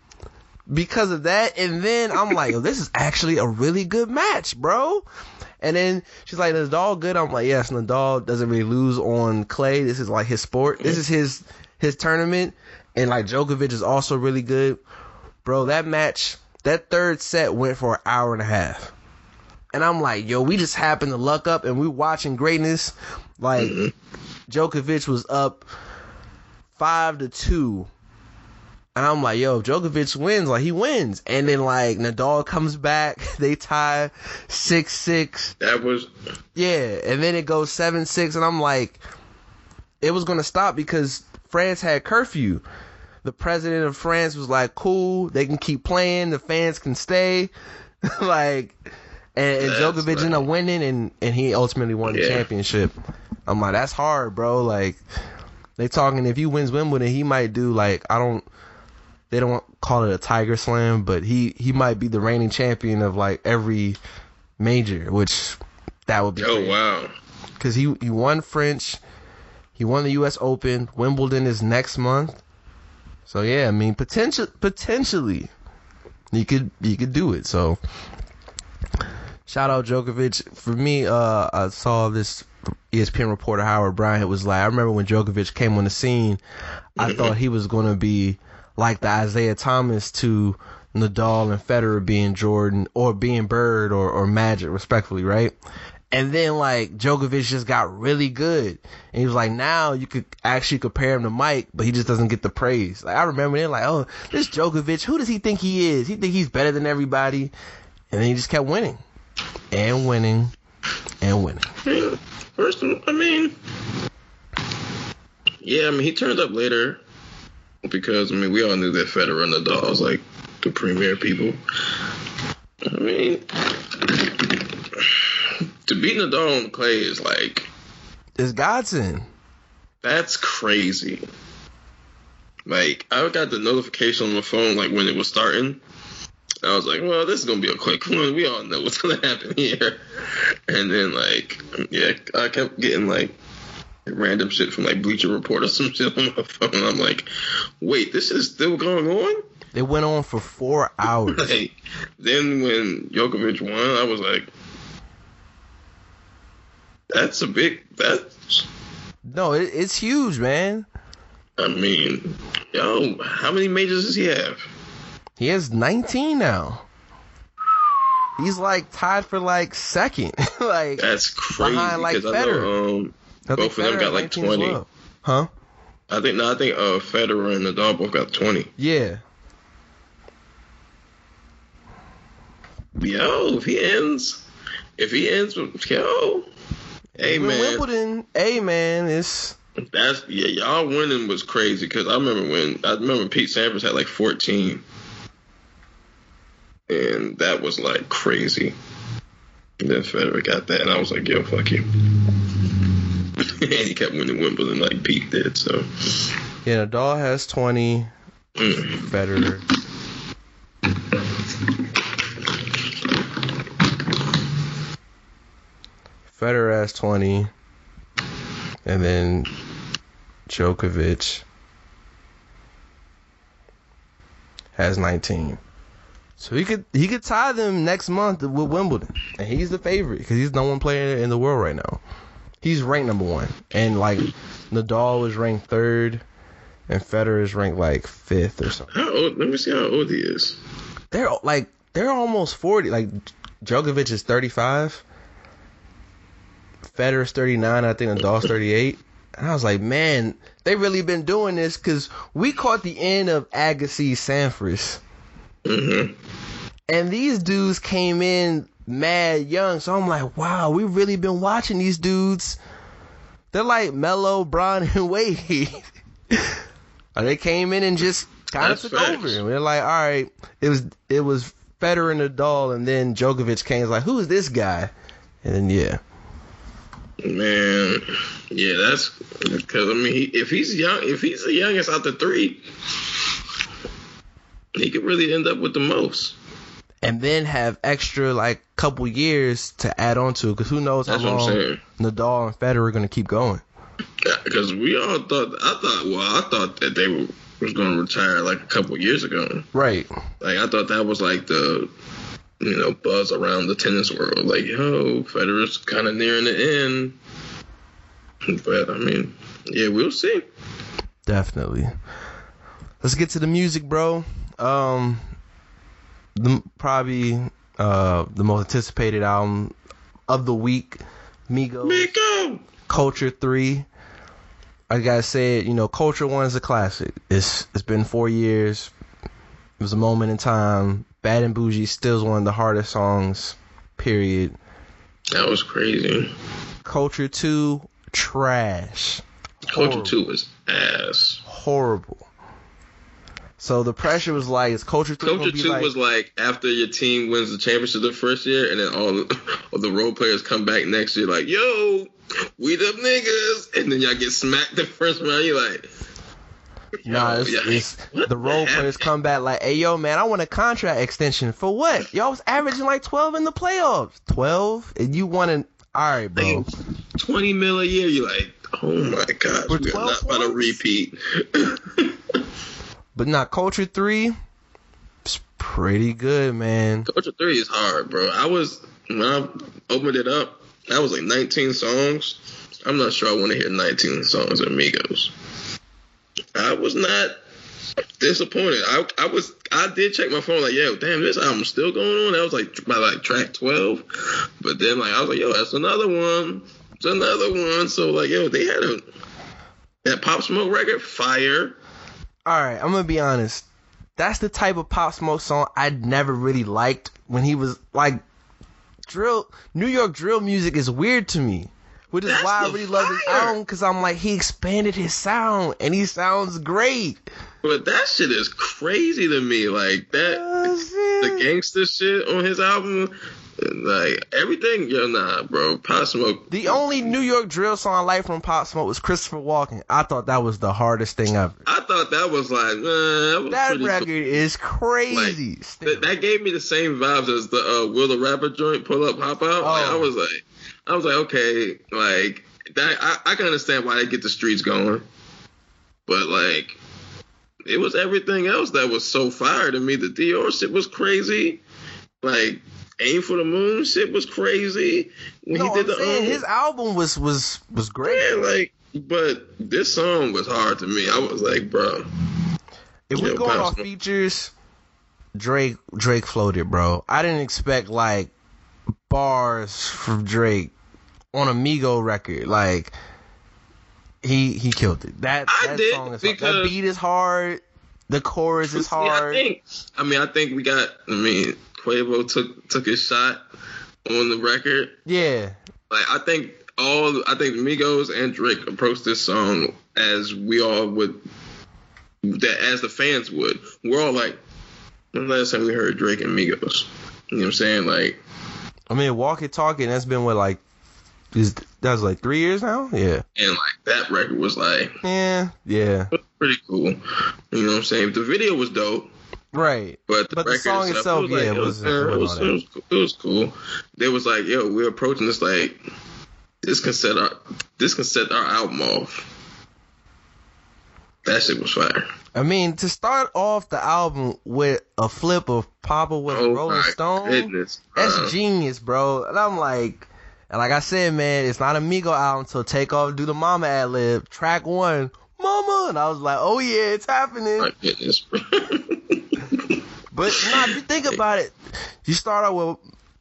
because of that. And then I'm like, yo, this is actually a really good match, bro. And then she's like, Nadal good? I'm like, yes, Nadal doesn't really lose on clay. This is like his sport. This mm-hmm. is his his tournament. and like Djokovic is also really good. Bro, that match, that third set went for an hour and a half. And I'm like, yo, we just happened to luck up and we watching greatness. Like mm-hmm. Djokovic was up five to two. And I'm like, yo, if Djokovic wins, like he wins. And then like Nadal comes back, they tie six six. That was Yeah, and then it goes seven six, and I'm like, it was gonna stop because France had curfew. The president of France was like, "Cool, they can keep playing. The fans can stay." like, and, and Djokovic ended up winning, and and he ultimately won the championship. I'm like, that's hard, bro. Like, they talking if he wins Wimbledon, he might do like I don't. They don't call it a Tiger Slam, but he he might be the reigning champion of like every major, which that would be. oh crazy wow. because he he won French, he won the U.S. Open. Wimbledon is next month, so yeah, I mean potential potentially he could he could do it. So shout out Djokovic. For me, uh, I saw this ESPN reporter Howard Bryant was like, I remember when Djokovic came on the scene, I thought he was going to be like the Isiah Thomas to Nadal and Federer being Jordan or being Bird or, or Magic, respectfully, right? And then like Djokovic just got really good, and he was like, now you could actually compare him to Mike, but he just doesn't get the praise. Like I remember then, like, oh, this Djokovic, who does he think he is? He think he's better than everybody, and then he just kept winning, and winning, and winning. Mean, First, I mean, yeah, I mean, he turned up later because I mean, we all knew that Federer and Nadal was like the premier people. I mean, to beat Nadal on clay is like It's Godson. that's crazy. Like, I got the notification on my phone like when it was starting. I was like, well, this is gonna be a quick one. We all know what's gonna happen here. And then like, yeah, I kept getting like random shit from like Bleacher Report or some shit on my phone. I'm like, wait, this is still going on? They went on for four hours. Like, then when Djokovic won, I was like, that's a big. That's. No, it, it's huge, man. I mean, yo, how many majors does he have? He has 19 now. He's like tied for like second. like That's crazy. Behind, like, because I know um, both of them got like 20. well. Huh? I think no, I think uh, Federer and Nadal both got 20. Yeah. Yo, if he ends, if he ends with yo, hey man, Wimbledon, hey man, it's that's yeah, y'all winning was crazy because I remember when I remember Pete Sampras had like 14, and that was like crazy. And then Federer got that, and I was like, yo, fuck you. and he kept winning Wimbledon like Pete did. So yeah. Nadal has 20. mm. Federer. Federer has 20. And then Djokovic has 19. So he could he could tie them next month with Wimbledon, and he's the favorite because he's the one player in the world right now. He's ranked number one, and like Nadal is ranked third, and Federer is ranked like fifth or something. how old? Let me see how old he is. They're like they're almost forty. Like Djokovic is thirty five. Federer's thirty nine. I think Nadal's thirty eight. And I was like, man, they really been doing this because we caught the end of Agassi Sampras, hmm and these dudes came in mad young. So I'm like, wow, we really been watching these dudes. They're like Melo, Bron, and Wade. And they came in and just kind of took facts. over. And we're like, all right, it was it was Federer and Nadal, and then Djokovic came. It's like, who is this guy? And then yeah, Man, yeah, that's because I mean, he, if he's young, if he's the youngest out the three, he could really end up with the most. and then have extra like couple years to add on to because who knows That's how long. Nadal and Federer are gonna keep going. Because we all thought, I thought, well, I thought that they were, was going to retire like a couple years ago. Right. Like I thought that was like the, you know, buzz around the tennis world. Like, yo, Federer's kind of nearing the end. But I mean, yeah, we'll see. Definitely. let's get to the music, bro. Um, the, probably uh the most anticipated album of the week, Migos. Miko. Culture Three. I gotta say it, you know, Culture One is a classic. It's it's been four years. It was a moment in time. Bad and Bougie still is one of the hardest songs. Period. That was crazy. Culture Two, trash. Culture Horrible. two was ass. Horrible. So the pressure was like, is Culture Three Culture be two like? was like after your team wins the championship the first year, and then all the, all the role players come back next year like, "Yo, we the niggas," and then y'all get smacked the first round. You're like, Nah, it's, it's the role players come back like, "Hey, yo, man, I want a contract extension for what? Y'all was averaging like twelve in the playoffs, twelve, and you want an all right, bro. Like, Twenty mil a year. You're like, oh my gosh, For we are 12 not about to repeat. But not culture three. It's pretty good, man. Culture three is hard, bro. I was when I opened it up, that was like 19 songs. I'm not sure I want to hear 19 songs of Migos. I was not disappointed. I I was I did check my phone like, yo, damn, this album's still going on. That was like by like track 12, but then like I was like, yo, that's another one. It's another one. So like, yo, they had a that Pop Smoke record, fire. All right, I'm gonna be honest. That's the type of pop smoke song I never really liked when he was like drill. New York drill music is weird to me, which is That's why I really love this album because I'm like he expanded his sound and he sounds great. But that shit is crazy to me. Like that. the gangster shit on his album, like everything, yo, nah, bro. Pop Smoke. The only New York drill song I like from Pop Smoke was Christopher Walking. I thought that was the hardest thing ever. I thought that was like, that was That record cool. is crazy. still. That, that gave me the same vibes as the uh, Will the Rapper joint, Pull Up, Hop Out. Like, Oh. I was like, I was like, okay, like that. I, I can understand why they get the streets going, but like, it was everything else that was so fire to me. The Dior shit was crazy. Like, Aim for the Moon shit was crazy. When no, he did I'm the saying um, his album was was was great. Yeah, like, but this song was hard to me. I was like, bro, If we're going off features, Drake Drake floated, bro. I didn't expect like bars from Drake on a Migo record. Like he he killed it. That I that did, song is hard. that beat is hard. The chorus is See, I think, I mean, I think we got. I mean, Quavo took took his shot on the record. yeah. Like, I think all, I think Migos and Drake approached this song as we all would, that as the fans would. We're all like, when the last time we heard Drake and Migos? You know what I'm saying? Like, I mean, Walk It Talk It. That's been what like is that was like three years now. Yeah. and like that record was like Yeah. Yeah. pretty cool. You know what I'm saying? The video was dope. Right. But the, But the record song itself, itself, was yeah, like, it it was, wasn't- it, it was, it, was, it was cool. They was like, yo, we're approaching this like this can set our this can set our album off. That shit was fire. I mean, to start off the album with a flip of Papa with Oh Rolling Stone, goodness, that's genius, bro. And I'm like, and like I said, man, it's not a Migo album. So take off, do the Mama ad lib, track one, Mama, and I was like, oh yeah, it's happening. My goodness, bro. But nah, if you think about it, you start out with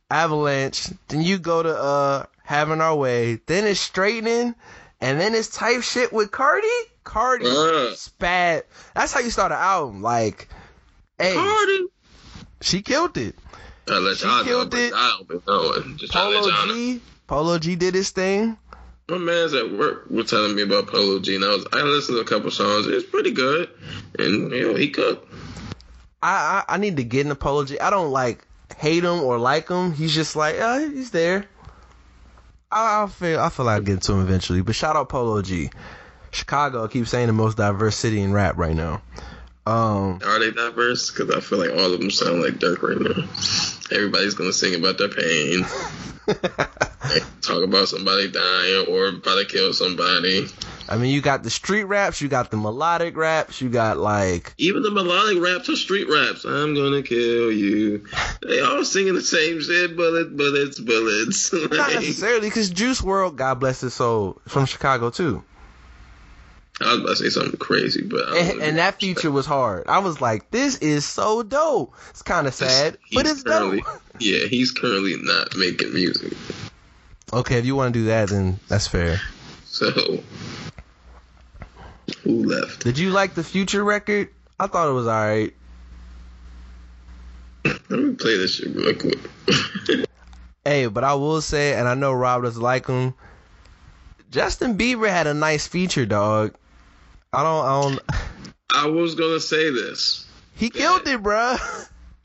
Avalanche, then you go to uh Having Our Way, then it's Straightening, and then it's type shit with Cardi. Cardi Uh. spat. That's how you start an album. Like, hey, Cardi. she killed it. I let She y'all killed but it. I don't knowing. Just trying to let Polo y'all know. G, Polo G did his thing. My man's at work was telling me about Polo G, and I was I listened to a couple songs. It's pretty good, and you know he cooked. I, I I need to get an apology. I don't like hate him or like him. He's just like, uh, he's there. I, I feel I feel like I'll get to him eventually. But shout out Polo G. Chicago, I keep saying the most diverse city in rap right now. Um, Are they diverse? Because I feel like all of them sound like Durk right now. Everybody's gonna sing about their pain, talk about somebody dying or about to kill somebody. I mean, you got the street raps, you got the melodic raps, you got like Even the melodic raps are street raps. I'm gonna kill you. They all singing the same shit. Bullet, bullets, bullets. not Like, necessarily because Juice WRLD, God bless his soul, from Chicago too. I was about to say something crazy, but And, and that feature was hard. I was like, this is so dope. It's kind of sad, but it's dope. Yeah, he's currently not making music. Okay, if you want to do that, then that's fair. So who left? Did you like the future record? I thought it was alright. Let me play this shit real quick. Hey, but I will say, and I know Rob doesn't like him. Justin Bieber had a nice feature, dog. I don't, I don't. I was gonna say this. He killed it, bruh.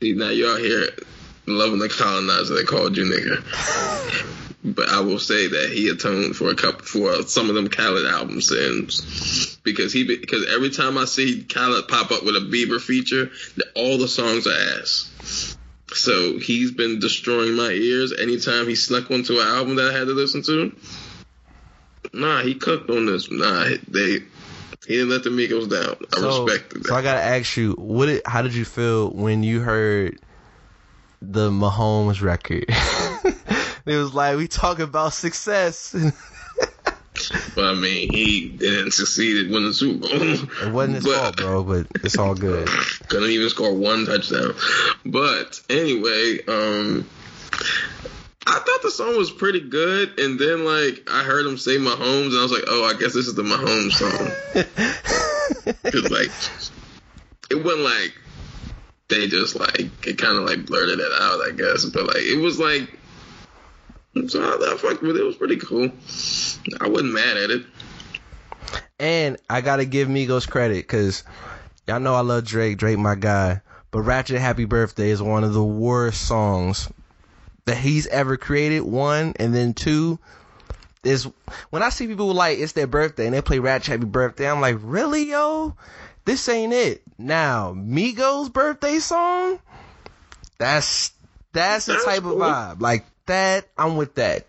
See, now y'all here loving the colonizer they called you nigga. But I will say that he atoned for a couple for some of them Khaled album sins because he because every time I see Khaled pop up with a Bieber feature, all the songs are ass. So he's been destroying my ears anytime he snuck onto an album that I had to listen to. Nah, he cooked on this. Nah, they he didn't let the Migos down. I so, respected that. so I gotta ask you, what? Did, how did you feel when you heard the Mahomes record? it was like we talk about success. But I mean, he didn't succeed at winning the Super Bowl. It wasn't his But- fault, bro, but it's all good. Couldn't even score one touchdown. But anyway, um, I thought the song was pretty good, and then like I heard him say Mahomes, and I was like, oh, I guess this is the Mahomes song. Cause like it wasn't like they just like it kind of like blurted it out, I guess. But like it was like. So I, I fucked with it. It was pretty cool. I wasn't mad at it. And I gotta give Migos credit because y'all know I love Drake, Drake my guy. But Ratchet Happy Birthday is one of the worst songs that he's ever created. One and then two is when I see people like it's their birthday and they play Ratchet Happy Birthday, I'm like, really, yo? This ain't it. Now, Migos birthday song, that's that's the type of vibe. Like that, I'm with that.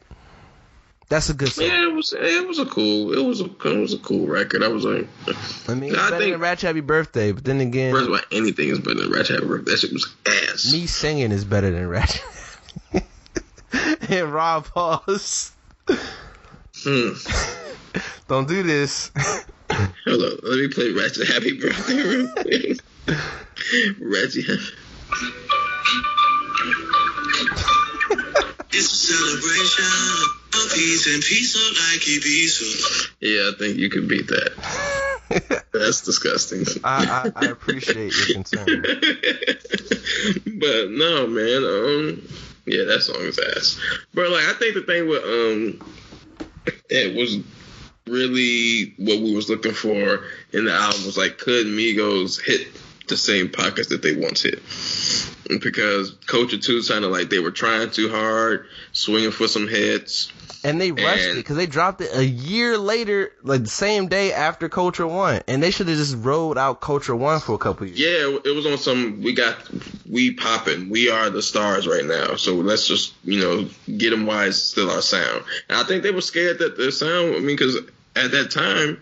That's a good song. Yeah, it was. It was a cool. It was a. It was a cool record. I was like, I mean, it's I better think- than Ratchet Happy Birthday, but then again, first of all, anything is better than Ratchet Happy Birthday. That shit was ass. Me singing is better than Ratchet. and Rob pause. Hmm. Don't do this. Hold on. Let me play Ratchet Happy Birthday real quick. Ratchet. It's a celebration of peace and peace of like Ibiza. Yeah, I think you can beat that. That's disgusting. I, I, I appreciate your concern. but no, man. Um, yeah, that song is ass. But like, I think the thing with um, it was really what we was looking for in the album was like, could Migos hit the same pockets that they once hit? Because Culture Two sounded like they were trying too hard, swinging for some hits. And they rushed it because they dropped it a year later, like the same day after Culture One, and they should have just rolled out Culture One for a couple years. Yeah, it was on some. We got we popping. We are the stars right now. So let's just you know get them why it's still our sound. And I think they were scared that their sound. I mean, because at that time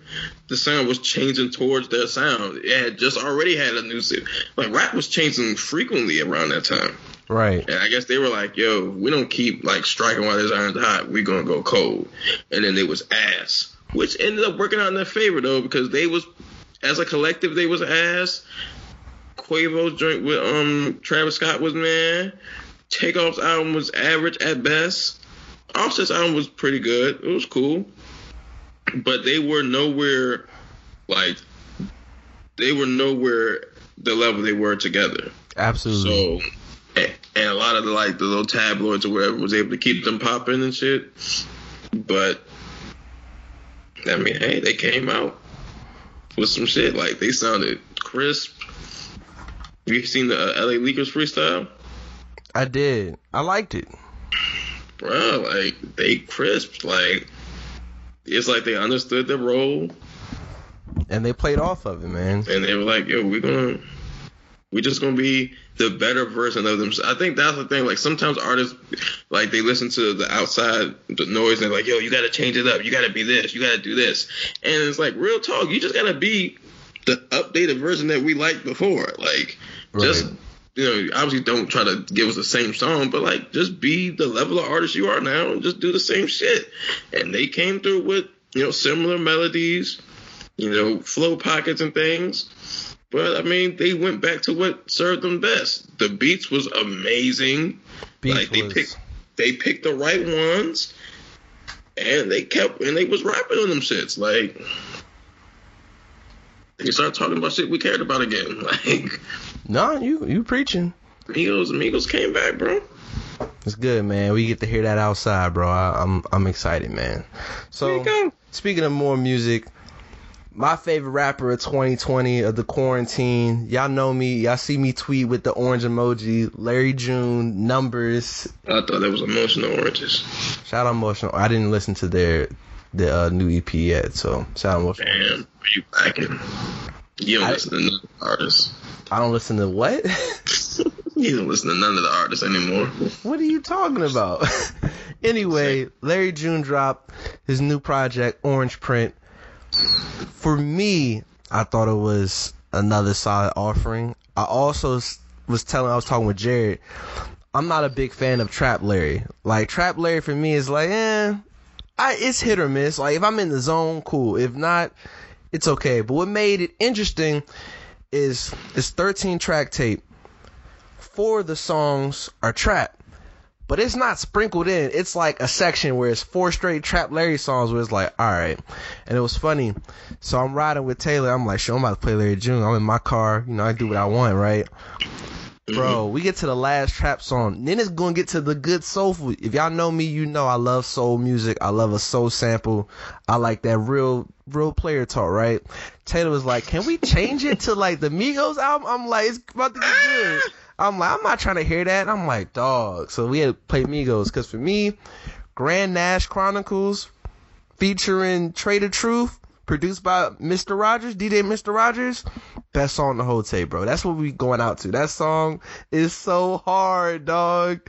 the sound was changing towards their sound. It had just already had a new set. Like rap was changing frequently around that time. Right. And I guess they were like, "Yo, we don't keep like striking while there's iron's hot. We're gonna go cold." And then it was ass, which ended up working out in their favor though, because they was as a collective they was ass. Quavo's joint with um Travis Scott was man. Takeoff's album was average at best. Offset's album was pretty good. It was cool, but they were nowhere like they were nowhere the level they were together. Absolutely. So, and, and a lot of the like the little tabloids or whatever was able to keep them popping and shit. But I mean, hey, they came out with some shit. Like they sounded crisp. Have you seen the uh, LA Leakers freestyle? I did. I liked it. Bro, like they crisp. Like it's like they understood the role And they played off of it, man. and they were like, "Yo, we're gonna, we just gonna be the better version of them." I think that's the thing. Like sometimes artists, like they listen to the outside the noise and they're like, "Yo, you gotta change it up. You gotta be this. You gotta do this." And it's like real talk. You just gotta be the updated version that we liked before. Like just. You know, obviously don't try to give us the same song, but like just be the level of artist you are now and just do the same shit. And they came through with, you know, similar melodies, you know, flow pockets and things. But I mean, they went back to what served them best. The beats was amazing. Beats like they was- picked, they picked the right ones, and they kept and they was rapping on them shits. Like they started talking about shit we cared about again. Like No, you you preaching. Migos, Migos came back, bro. It's good, man. We get to hear that outside, bro. I, I'm I'm excited, man. So speaking of more music, my favorite rapper of 2020 of the quarantine. Y'all know me. Y'all see me tweet with the orange emoji. Larry June numbers. I thought that was emotional oranges. Shout out emotional. I didn't listen to their the uh, new EP yet, so shout out emotional. Damn, are you backing? You don't I- listen to artists. I don't listen to what? You don't listen to none of the artists anymore. What are you talking about? anyway, Larry June dropped his new project, Orange Print. For me, I thought it was another solid offering. I also was telling, I was talking with Jared. I'm not a big fan of Trap Larry. Like Trap Larry for me is like, eh, I it's hit or miss. Like if I'm in the zone, cool. If not, it's okay. But what made it interesting is it's 13 track tape. Four of the songs are trap, but it's not sprinkled in. It's like a section where it's four straight Trap Larry songs where it's like, all right. And it was funny. So I'm riding with Taylor. I'm like, sure, I'm about to play Larry June. I'm in my car. You know, I do what I want, right? Bro, mm-hmm. we get to the last trap song. Then it's gonna get to the good soulful. If y'all know me, you know I love soul music. I love a soul sample. I like that real, real player talk, right? Taylor was like, "Can we change it to like the Migos album?" I'm like, "It's about to get good." I'm like, "I'm not trying to hear that." I'm like, "Dog." So we had to play Migos because for me, Grand Nash Chronicles featuring Trader Truth, produced by Mr. Rogers, DJ Mr. Rogers. Best song on the whole tape, bro. That's what we going out to. That song is so hard, dog.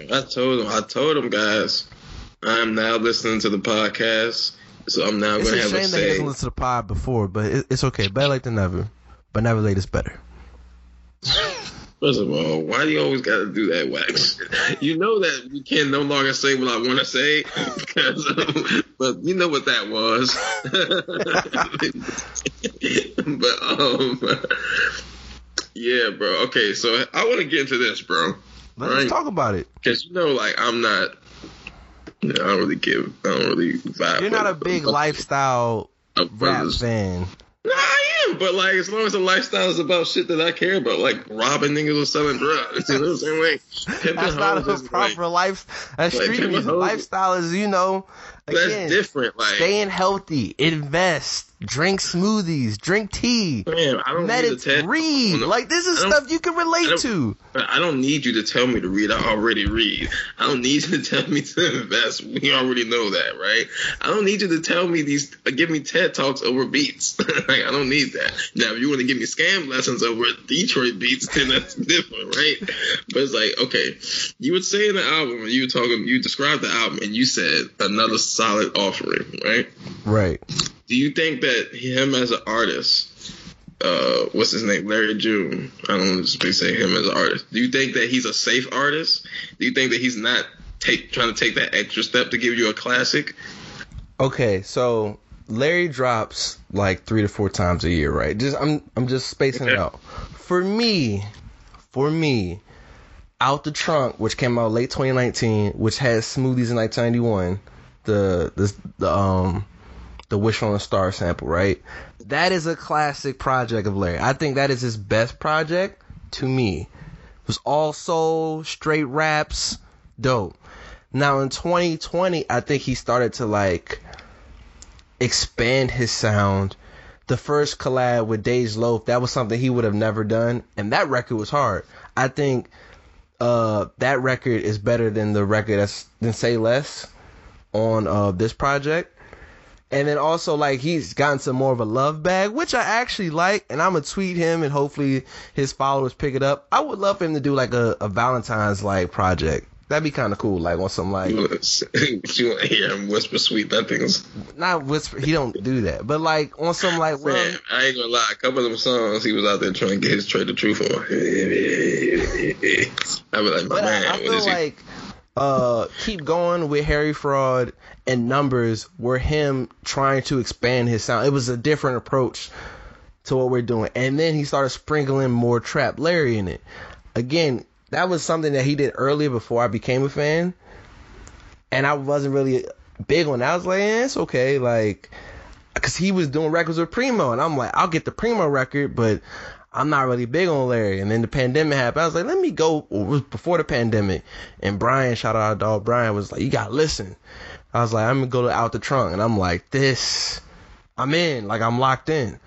I told them, I told them guys, I'm now listening to the podcast, so I'm now going to have a shame that he say. doesn't listen to the pod before, but it, it's okay. Better late than never. But never late is better. First of all, why do you always got to do that, Wax? You know that we can no longer say what I want to say, because, um, but you know what that was. but um, yeah, bro. Okay, so I want to get into this, bro, Let's Right. talk about it. because you know, like I'm not. You know, I don't really give. I don't really vibe. You're not a big lifestyle rap fan. Nah, I am, but like as long as the lifestyle is about shit that I care about, like robbing niggas or selling drugs, you know what I'm saying? Like, That's not a is, like, proper life. A street music. Lifestyle is, you know, that's again, different. Like, staying healthy, invest, drink smoothies, drink tea, man, I don't need to meditate, tell. read. Like this is stuff you can relate don't- to. I don't need you to tell me to read. I already read. I don't need you to tell me to invest. We already know that, right? I don't need you to tell me these. Uh, give me TED talks over beats. like, I don't need that. Now, if you want to give me scam lessons over Detroit beats, then that's different, right? But it's like, okay, you would say in the album, you were talking, you described the album, and you said another solid offering, right? Right. Do you think that him as an artist, uh, what's his name, Larry June? I don't want to just say him as an artist. Do you think that he's a safe artist? Do you think that he's not take trying to take that extra step to give you a classic? Okay, so Larry drops like three to four times a year, right? Just I'm I'm just spacing it out. For me, for me, Out the Trunk, which came out late 2019, which has Smoothies in 1991, the the the um the Wish on a Star sample, right? That is a classic project of Larry. I think that is his best project to me. It was all soul, straight raps, dope. Now in 2020, I think he started to like expand his sound. The first collab with Dej Loaf, that was something he would have never done, and that record was hard. I think uh, that record is better than the record that's than Say Less on uh, this project. And then also like he's gotten some more of a love bag, which I actually like, and I'm gonna tweet him and hopefully his followers pick it up. I would love for him to do like a, a Valentine's like project. That'd be kind of cool, like on some like You want to hear him whisper sweet nothings? not whisper. He don't do that, but like on some like well, I ain't gonna lie. A couple of them songs, he was out there trying to get his trade the truth on. I be like, my But man, I, I feel like uh, keep going with Harry Fraud and numbers were him trying to expand his sound. It was a different approach to what we're doing. And then he started sprinkling more Trap Larry in it. Again, that was something that he did earlier before I became a fan. And I wasn't really big on that. I was like, eh, it's okay. Like, because he was doing records with Primo. And I'm like, I'll get the Primo record, but I'm not really big on Larry. And then the pandemic happened. I was like, let me go. It was before the pandemic. And Brian, shout out our dog Brian, was like, you got to listen. I was like, I'm to go to Out the Trunk. And I'm like, this, I'm in. Like, I'm locked in.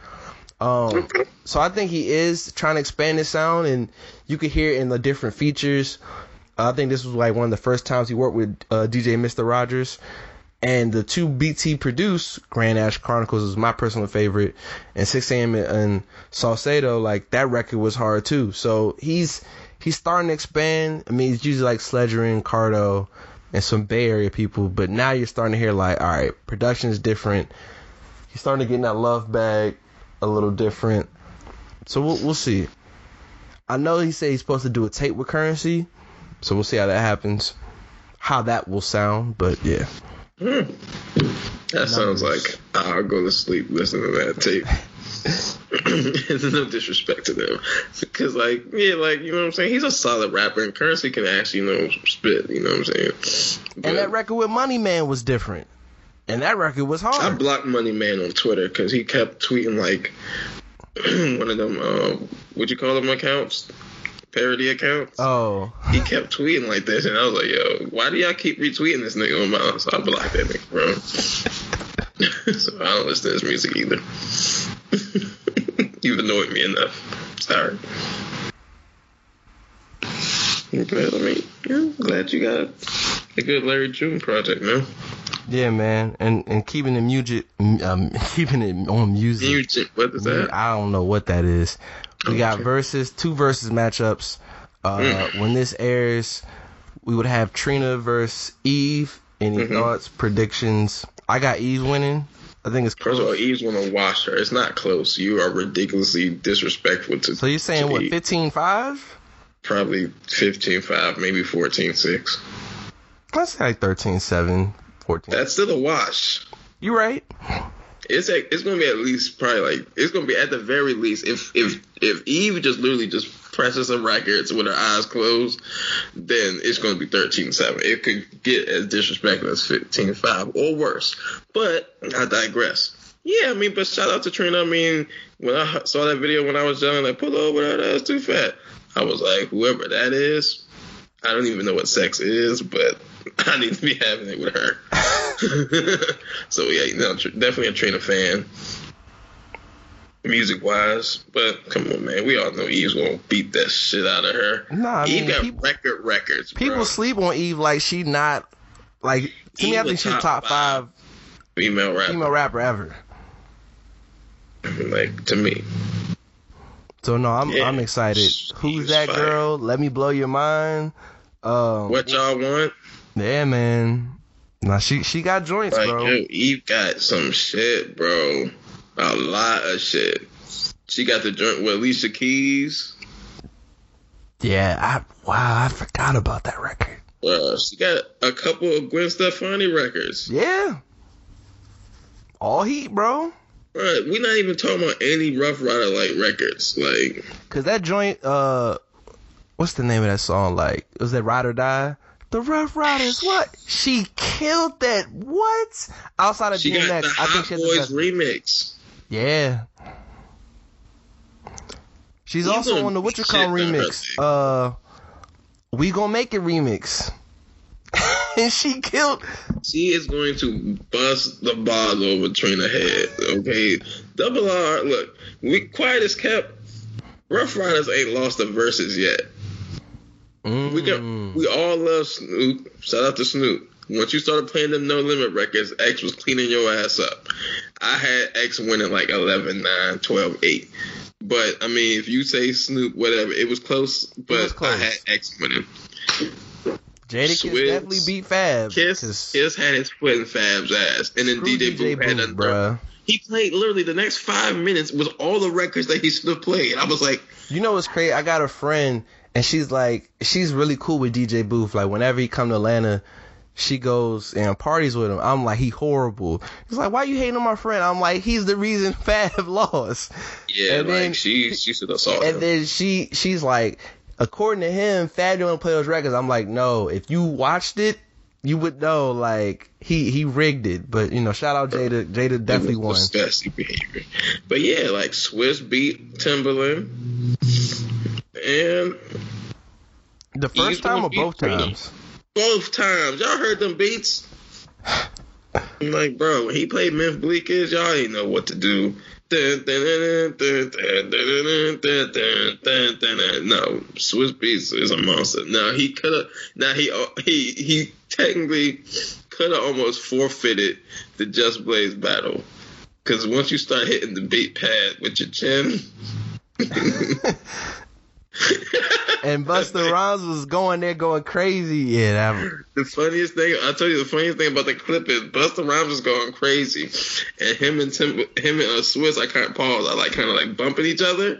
Um, so I think he is trying to expand his sound, and you could hear it in the different features. I think this was like one of the first times he worked with uh, DJ Mr. Rogers. And the two beats he produced, Grand Ash Chronicles is my personal favorite, and 6 a.m. and Salcedo, like that record was hard too. So he's he's starting to expand. I mean, it's usually like Sledgren and Cardo and some Bay Area people, but now you're starting to hear like, all right, production is different. He's starting to get in that love bag a little different. So we'll we'll see. I know he said he's supposed to do a tape with Currency, so we'll see how that happens, how that will sound. But yeah. Hmm. That sounds like I'll go to sleep listening to that tape. it's no disrespect to them, because like yeah, like you know what I'm saying. He's a solid rapper, and Currency can actually you know spit. You know what I'm saying. And that record with Money Man was different, and that record was hard. I blocked Money Man on Twitter because he kept tweeting like one of them. Uh, what you call them accounts? Parody accounts. Oh, he kept tweeting like this, and I was like, "Yo, why do y'all keep retweeting this nigga on my?" So I blocked that nigga, bro. so I don't listen to his music either. You've annoyed me enough. Sorry. But I mean, yeah, I'm glad you got a good Larry June project, man. yeah, man, and and keeping the music, um, keeping it on music. Music, what is that? I don't know what that is. We got Okay. verses, two verses matchups. Uh, Mm. When this airs, we would have Trina versus Eve. Any Mhm. thoughts, predictions? I got Eve winning. I think it's First of all. Eve's gonna wash her. It's not close. You are ridiculously disrespectful to. So you're saying what, Eve. 15-5? Probably 15-5, maybe 14-6. Let's say like 13-7, 14. That's still a wash. you right. It's like, it's gonna be at least probably like it's gonna be at the very least if if if Eve just literally just presses some records with her eyes closed, then it's gonna be 13-7. It could get as disrespectful as 15-5 or worse. But I digress. Yeah, I mean, but shout out to Trina. I mean, when I saw that video when I was young, like pull over that ass too fat. I was like, whoever that is, I don't even know what sex is, but I need to be having it with her. so yeah, you know, definitely a Trina fan, music wise. But come on, man, we all know Eve's gonna beat that shit out of her. Nah, I Eve mean, got people- record records. People bro. sleep on Eve like she not like to me. I think she's top top five five female rapper. female rapper ever. Like to me, So no, I'm Yeah. I'm excited. Who's that fire. girl? Let me blow your mind. Um, what y'all want? Yeah, man. Nah, she she got joints, Like, bro. yo, Eve got some shit, bro. A lot of shit. She got the joint with Alicia Keys. Yeah, I wow, I forgot about that record. Well, she got a couple of Gwen Stefani records. Yeah, all heat, bro. Right, we're not even talking about any Ruff Ryder like records. Like, Cause that joint, uh, what's the name of that song? Like, was that Ride or Die? The Ruff Ryders, what? She killed that. What? Outside of she got DMX, the I think Hot she has Boys remix. Yeah. She's You also on the what you call on remix. Uh, we gonna make it remix. and she killed. She is going to bust the bottle over Trina head. Okay, Double R. Look, we quiet as kept. Ruff Ryders ain't lost the verses yet. We got Mm. we all love Snoop. Shout out to Snoop. Once you started playing them No Limit records, X was cleaning your ass up. I had X winning like 11 9, 12 8. But I mean, if you say Snoop, whatever, it was close. But was close. I had X winning. Jadakiss definitely beat Fab. Kiss, Kiss had his foot in Fab's ass, and then DJ, Boo had Boo, done bruh. He played literally the next five minutes was all the records that he should have played. I was like, You know what's crazy? I got a friend, and she's like, she's really cool with DJ Booth. Like whenever he come to Atlanta, she goes and parties with him. I'm like, he horrible. He's like, why you hating on my friend? I'm like, he's the reason Fab lost. Yeah, And like then- she she should have saw And him. then she she's like, according to him, Fab didn't play those records. I'm like, no, if you watched it, you would know like he he rigged it. But you know, shout out Jada. Jada definitely It won. Disgusting behavior. But yeah, like Swizz beat Timbaland. And The first time or both Freedom. times? both times. Y'all heard them beats? I'm like, bro, when he played Myth Bleak is, y'all ain't know what to do. No, Swizz Beatz is a monster. Now he could have. Now he he he technically could have almost forfeited the Just Blaze battle because once you start hitting the beat pad with your chin. And Busta Rhymes was going there going crazy. Yeah, that The funniest thing, I tell you, the funniest thing about the clip is Busta Rhymes is going crazy, and him and Tim, him and uh, Swizz, I kind of pause, I like kind of like bumping each other,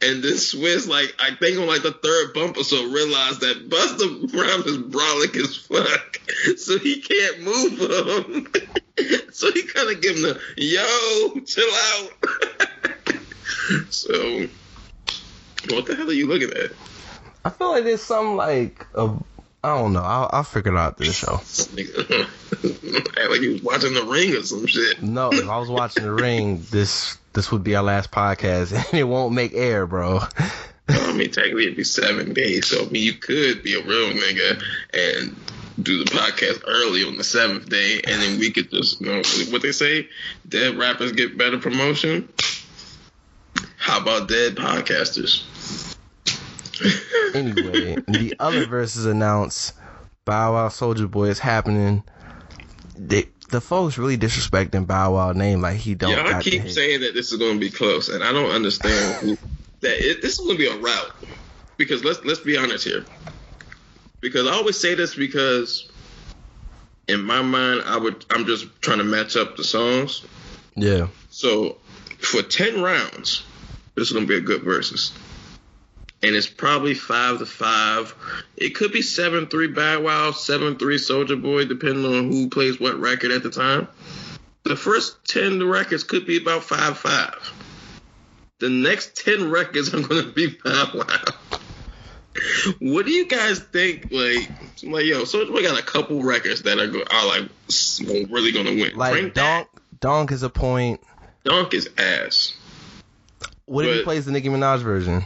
and then Swizz, like I think on like the third bump or so, realized that Busta Rhymes is brolic as fuck, so he can't move him, so he kind of give him the yo, chill out. so, what the hell are you looking at? I feel like there's some like a, I don't know. I'll, I'll figure it out through the show. Act like you was watching the ring or some shit. No, if I was watching the ring, this this would be our last podcast, and it won't make air, bro. I mean, technically it'd be seven days, so I mean, you could be a real nigga and do the podcast early on the seventh day, and then we could just, you know, what they say, dead rappers get better promotion. How about dead podcasters? Anyway, the other verses announced. Bow Wow Soulja Boy is happening. They, the folks really disrespecting Bow Wow name like he don't Y'all keep saying that this is going to be close, and I don't understand who, that it, this is going to be a route. Because let's let's be honest here. Because I always say this because in my mind, I would I'm just trying to match up the songs. Yeah. So for ten rounds, this is gonna be a good versus. And it's probably five to five. It could be seven three Bad Wow, seven three Soulja Boy, depending on who plays what record at the time. The first ten records could be about five five. The next ten records are gonna be Bad Wow. What do you guys think? Like, like yo, Soulja Boy got a couple records that are, go- are like really gonna win. Like that. Donk Donk is a point. Donk is ass. What if he plays the Nicki Minaj version?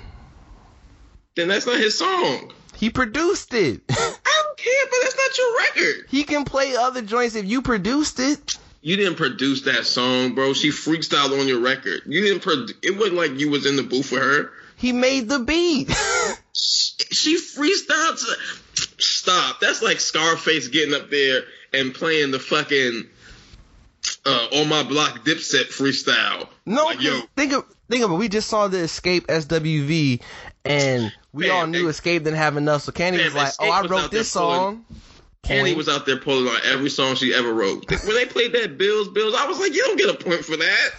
then that's not his song. He produced it. I don't care, but that's not your record. he can play other joints if you produced it. You didn't produce that song, bro. She freestyled on your record. You didn't. Produ- it wasn't like you was in the booth with her. He made the beat. She, she freestyled. To- Stop. That's like Scarface getting up there and playing the fucking uh, on my block Dipset freestyle. no, Like, yo, think of think of it. We just saw the Xscape SWV, and we Man, all knew they- Xscape didn't have enough. So Candy Man, was like, Xscape "Oh, I wrote this song." Point. was out there pulling on every song she ever wrote. When they played that Bills, Bills, I was like, you don't get a point for that.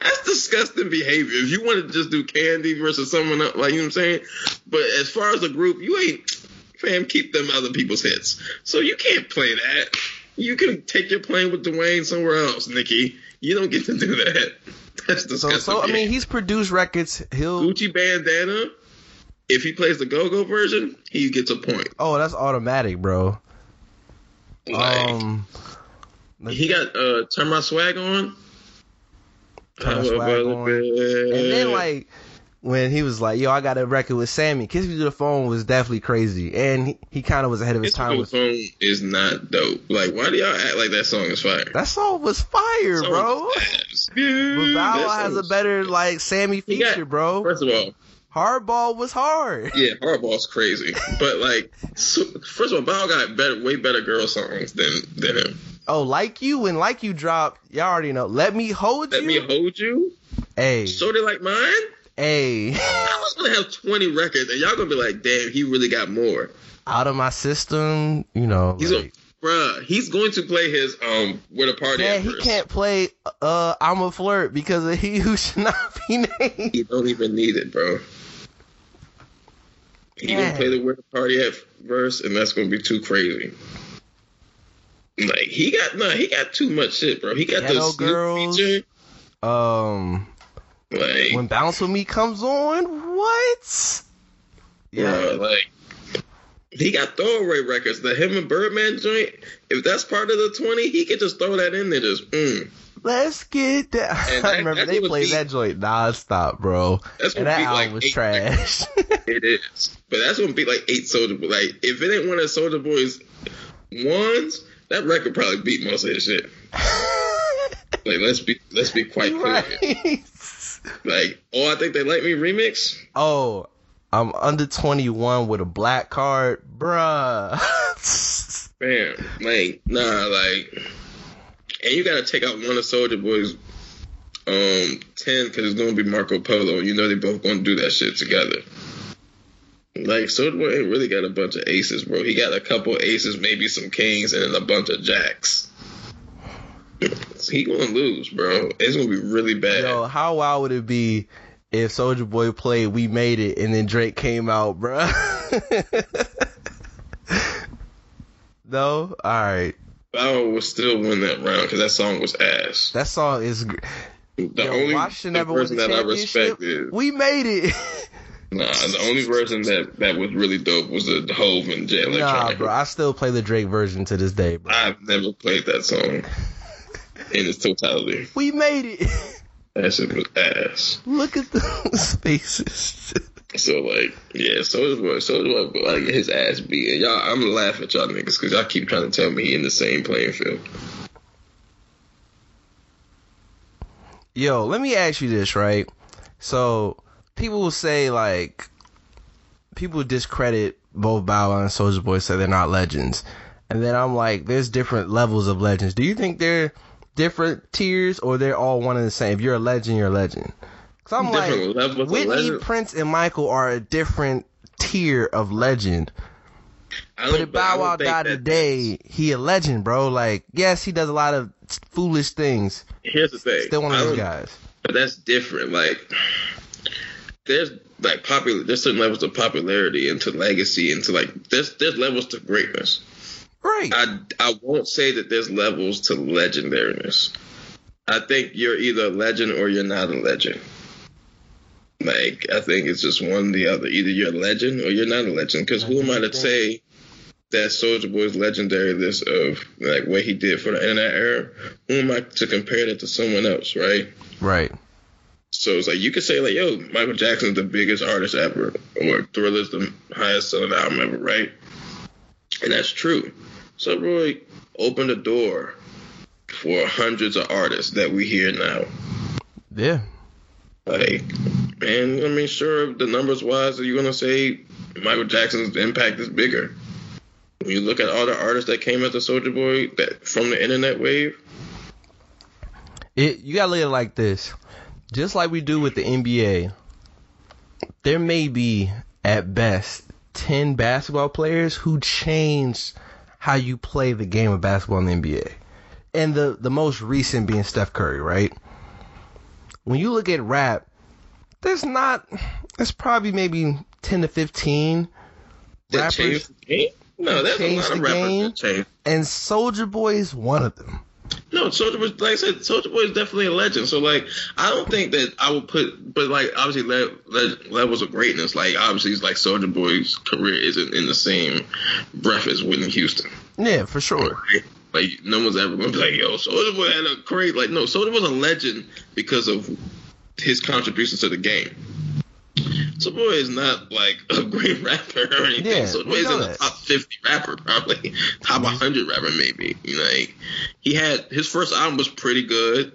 That's disgusting behavior. If you want to just do Kandi versus someone else, like you know what I'm saying. But as far as a group, you ain't fam. Keep them other people's hits. So you can't play that. You can take your plane with Dwayne somewhere else, Nikki. You don't get to do that. That's So, disgusting. so I mean, he's produced records. He'll. Gucci bandana. If he plays the go-go version, he gets a point. Oh, that's automatic, bro. Like, Um, He got uh turn my swag on. Turn My Swag On. and then like when he was like, "Yo, I got a record with Sammie." Kiss Me to the Phone was definitely crazy, and he, he kind of was ahead of his time. the phone is not dope. Like, why do y'all act like that song is fire? that song was fire, Song bro. Yeah, But Bow Wow has a better like Sammie He got- feature, bro. First of all, Hardball was hard. yeah, Hardball's crazy, but like, so, first of all, Bow got better, way better girl songs than than him. Oh, like you when like you dropped, y'all already know. Let me hold Let you. Let me hold you. hey, So they like mine. Hey, I was gonna have twenty records, and y'all gonna be like, damn, he really got more. out of my system. You know, He's like, a, bruh, he's going to play his um where the party yeah, he can't play. Uh, I'm a flirt because of he who should not be named. He don't even need it, bro. He gonna play the where the party at verse, and that's gonna be too crazy. Like he got no, he got too much shit, bro. He got Ghetto the Snoop Girls. feature. Um, Like, when Bounce with Me comes on, what? yeah, like he got throwaway records. The him and Birdman joint. If that's part of the twenty, he could just throw that in there. Just mm. Let's get that. And I that- remember they played beat- that joint nonstop, bro. That's And what that album like was eight trash. It is, but that's gonna be like eight Soulja Boy. Like if it ain't one of Soulja Boy's ones, that record probably beat most of his shit. Like let's be let's be quite clear. here. Like oh, I think they like me remix. Oh, I'm under 21 with a black card, bruh. Man, like nah, like, and you gotta take out one of Soulja Boy's um ten because it's gonna be Marco Polo. You know they both gonna do that shit together. Like Soulja Boy ain't really got a bunch of aces, bro. He got a couple aces, maybe some kings, and then a bunch of jacks. He gonna lose, bro. It's gonna be really bad. Yo, how wild would it be if Soulja Boy played "We Made It" and then Drake came out, bro? no, all right. Bow would still win that round because that song was ass. That song is. The Yo, only won person the that I respected. We made it. Nah, the only version that that was really dope was the Hove and Jay Electronica. nah, bro. I still play the Drake version to this day, bro. I've never played that song in its totality. We made it. That shit was ass. Look at those faces. So like, yeah, Soulja Boy, Soulja Boy, like his ass beat. And y'all, I'm gonna at y'all niggas because y'all keep trying to tell me he in the same playing field. Yo, let me ask you this, right? So people will say like people discredit both Bow Wow and Soulja Boy, say they're not legends, and then I'm like, there's different levels of legends. Do you think they're different tiers or they're all one and the same? If you're a legend, you're a legend. Cause I'm Different like, levels Whitney? Prince, and Michael are a different tier of legend. But if Bow Wow died today, he a legend, bro. Like, yes, he does a lot of foolish things. Here's the thing. Still one of those guys. But that's different. Like there's like popular there's certain levels of popularity into legacy into like there's there's levels to greatness. Right. I I won't say that there's levels to legendariness. I think you're either a legend or you're not a legend. Like I think it's just one or the other. Either you're a legend or you're not a legend. Because who am I to say that Soulja Boy's legendary list of like what he did for the internet era? Who am I to compare that to someone else, right? right. So it's like you could say like, yo, Michael Jackson's the biggest artist ever, or Thriller's the highest selling album ever, right? And that's true. So Roy opened the door for hundreds of artists that we hear now. Yeah. Like, and I mean, sure, the numbers wise, are you're gonna say Michael Jackson's impact is bigger. When you look at all the artists that came after Soulja Boy that from the internet wave, It you gotta look at it like this. Just like we do with the NBA, there may be at best ten basketball players who changed how you play the game of basketball in the NBA. And the, the most recent being Steph Curry, right? When you look at rap, there's not there's probably maybe ten to fifteen that rappers changed the game. No, there's a changed lot of the game. that and Soulja Boy is one of them. No, Soulja Boy, like I said, Soulja Boy is definitely a legend. So like, I don't think that I would put, but like obviously le- le- levels of greatness. Like obviously, it's like Soulja Boy's career isn't in the same breath as Whitney Houston. Yeah, for sure. Right? Like no one's ever gonna be like, yo, Soulja Boy had a great like. No, Soldier was a legend because of his contributions to the game. Soulja Boy is not like a great rapper or anything. Yeah, Soulja Boy is in the top fifty rapper, probably top hundred rapper, maybe. Like, he had his first album was pretty good.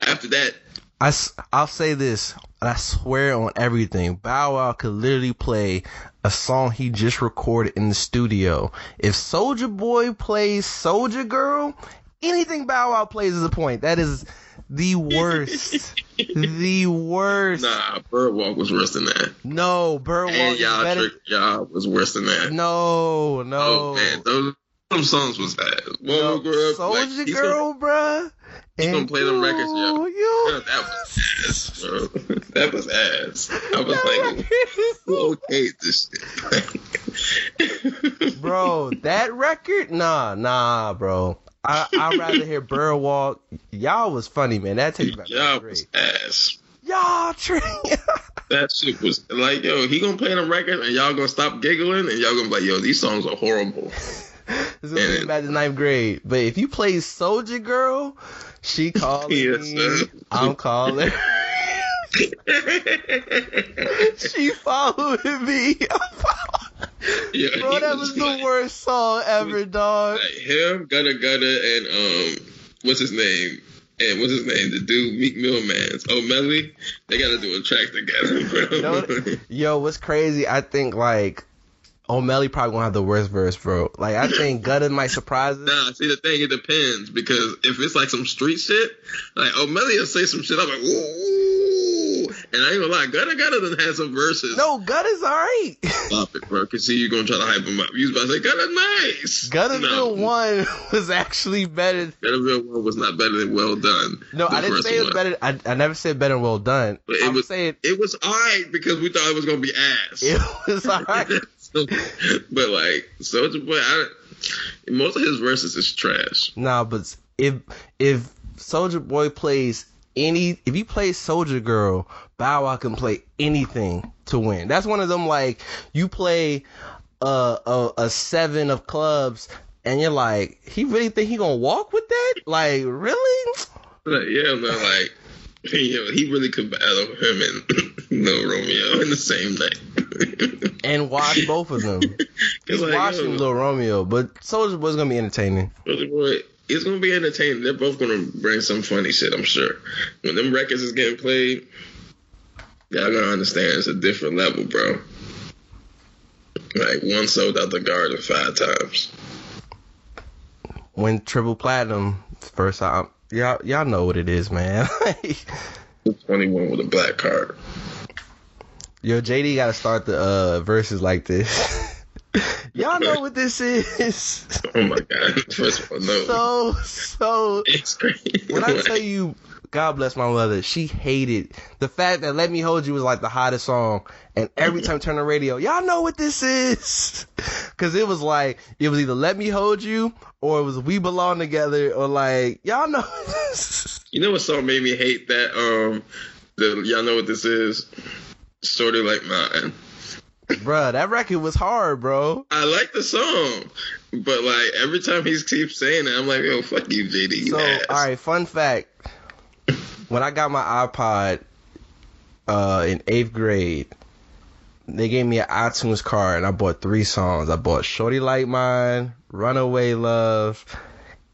After that, I, I'll say this, I swear on everything. Bow Wow could literally play a song he just recorded in the studio. If Soulja Boy plays Soulja Girl, anything Bow Wow plays is a point. That is the worst. the worst. nah, Birdwalk was worse than that. No, Birdwalk And y'all better. trick y'all was worse than that. No, no. Oh man, those them songs was bad. One No, Girl, like, Soldier he's Girl, bruh. He gonna play them records, yo. you, you. Yo, that was ass, bro. That was ass. I was That like, record is who so- this shit? bro, that record, nah, nah, bro. I I'd rather hear Burr Walk. Y'all was funny, man. That takes back Y'all was ass. Y'all tree. That shit was like, yo, he gonna play them record and y'all gonna stop giggling and y'all gonna be like, yo, these songs are horrible. This is be back to ninth grade. But if you play Soulja Girl, she calling Yes, me. sir. I'm calling. she following me. Yeah, Bro, that was the like- worst song ever, dog. Like him, Gutter Gutter, and um, what's his name? And what's his name? The dude, Meek Mill Man's Omelly. They gotta do a track together, bro. know- Yo, what's crazy? I think like Omelly probably gonna have the worst verse, bro. Like I think Gutter might surprise us. Nah, see the thing, it depends because if it's like some street shit, like Omelly will say some shit, I'm like, ooh, and I ain't gonna lie, Gutter Gutter done had some verses. No, Gutter's alright. Stop it, bro. Cause see, you gonna try to hype him up. You was about to say Gutter nice. Gutterville no. one was actually better. Gutterville one was not better than Well Done. No, I didn't say it was better. I, I never said better and well done. But it I'm was- saying It was alright because we thought it was gonna be ass. it was alright. So- but like Soulja Boy, I, most of his verses is trash. Nah, but if if Soulja Boy plays any, if he plays Soulja Girl, Bow Wow can play anything to win. That's one of them like you play a a, a seven of clubs. And you're like, he really think he gonna walk with that? Like, really? Yeah, man. like yeah, he really could battle him and no Romeo in the same night. And watch both of them. He's like, watching yo, Lil Romeo, but Soulja Boy's gonna be entertaining. Soulja Boy, it's gonna be entertaining. They're both gonna bring some funny shit, I'm sure. When them records is getting played, y'all gonna understand it's a different level, bro. Like one sold out the garden five times. When Triple Platinum first out, y'all y'all know what it is, man. 21 with a black card. Yo, JD got to start the uh verses like this. y'all know what this is. Oh my god! First of all, no. so so it's crazy. when I tell you, God bless my mother, she hated the fact that "Let Me Hold You" was like the hottest song, and every time I turn the radio, y'all know what this is, because it was like it was either "Let Me Hold You" or it was "We Belong Together" or like y'all know. This. You know what song made me hate that? Um, the y'all know what this is? Sort of like mine. Bruh, that record was hard, bro. I like the song, but like every time he keeps saying it, I'm like, yo, fuck you, JD. So, ass. all right, fun fact: when I got my iPod uh, in eighth grade, they gave me an iTunes card, and I bought three songs. I bought "Shorty Like Mine," "Runaway Love,"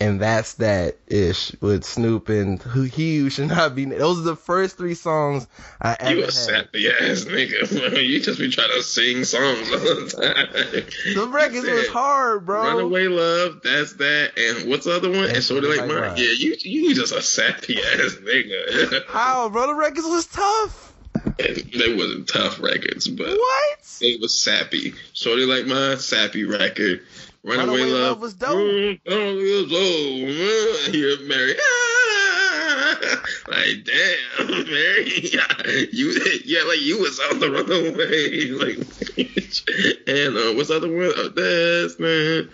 and "That's That" ish with Snoop and Who He Should Not Be. Those are the first three songs I ever You a sappy ass nigga. You just be trying to sing songs all the time. The records was hard, bro. Runaway love, that's that, and what's the other one? And, sort of like mine. Yeah, you you just a sappy ass nigga. How, bro? The records was tough. they wasn't tough records, but What? they was sappy. Shorty like mine, sappy record. Runaway, Runaway love, Love was dope. Mm, oh, it was old. Here, Mary. like damn, Mary, you yeah, like you was on the runaway, like. and uh, what's the other one? Oh, that's man.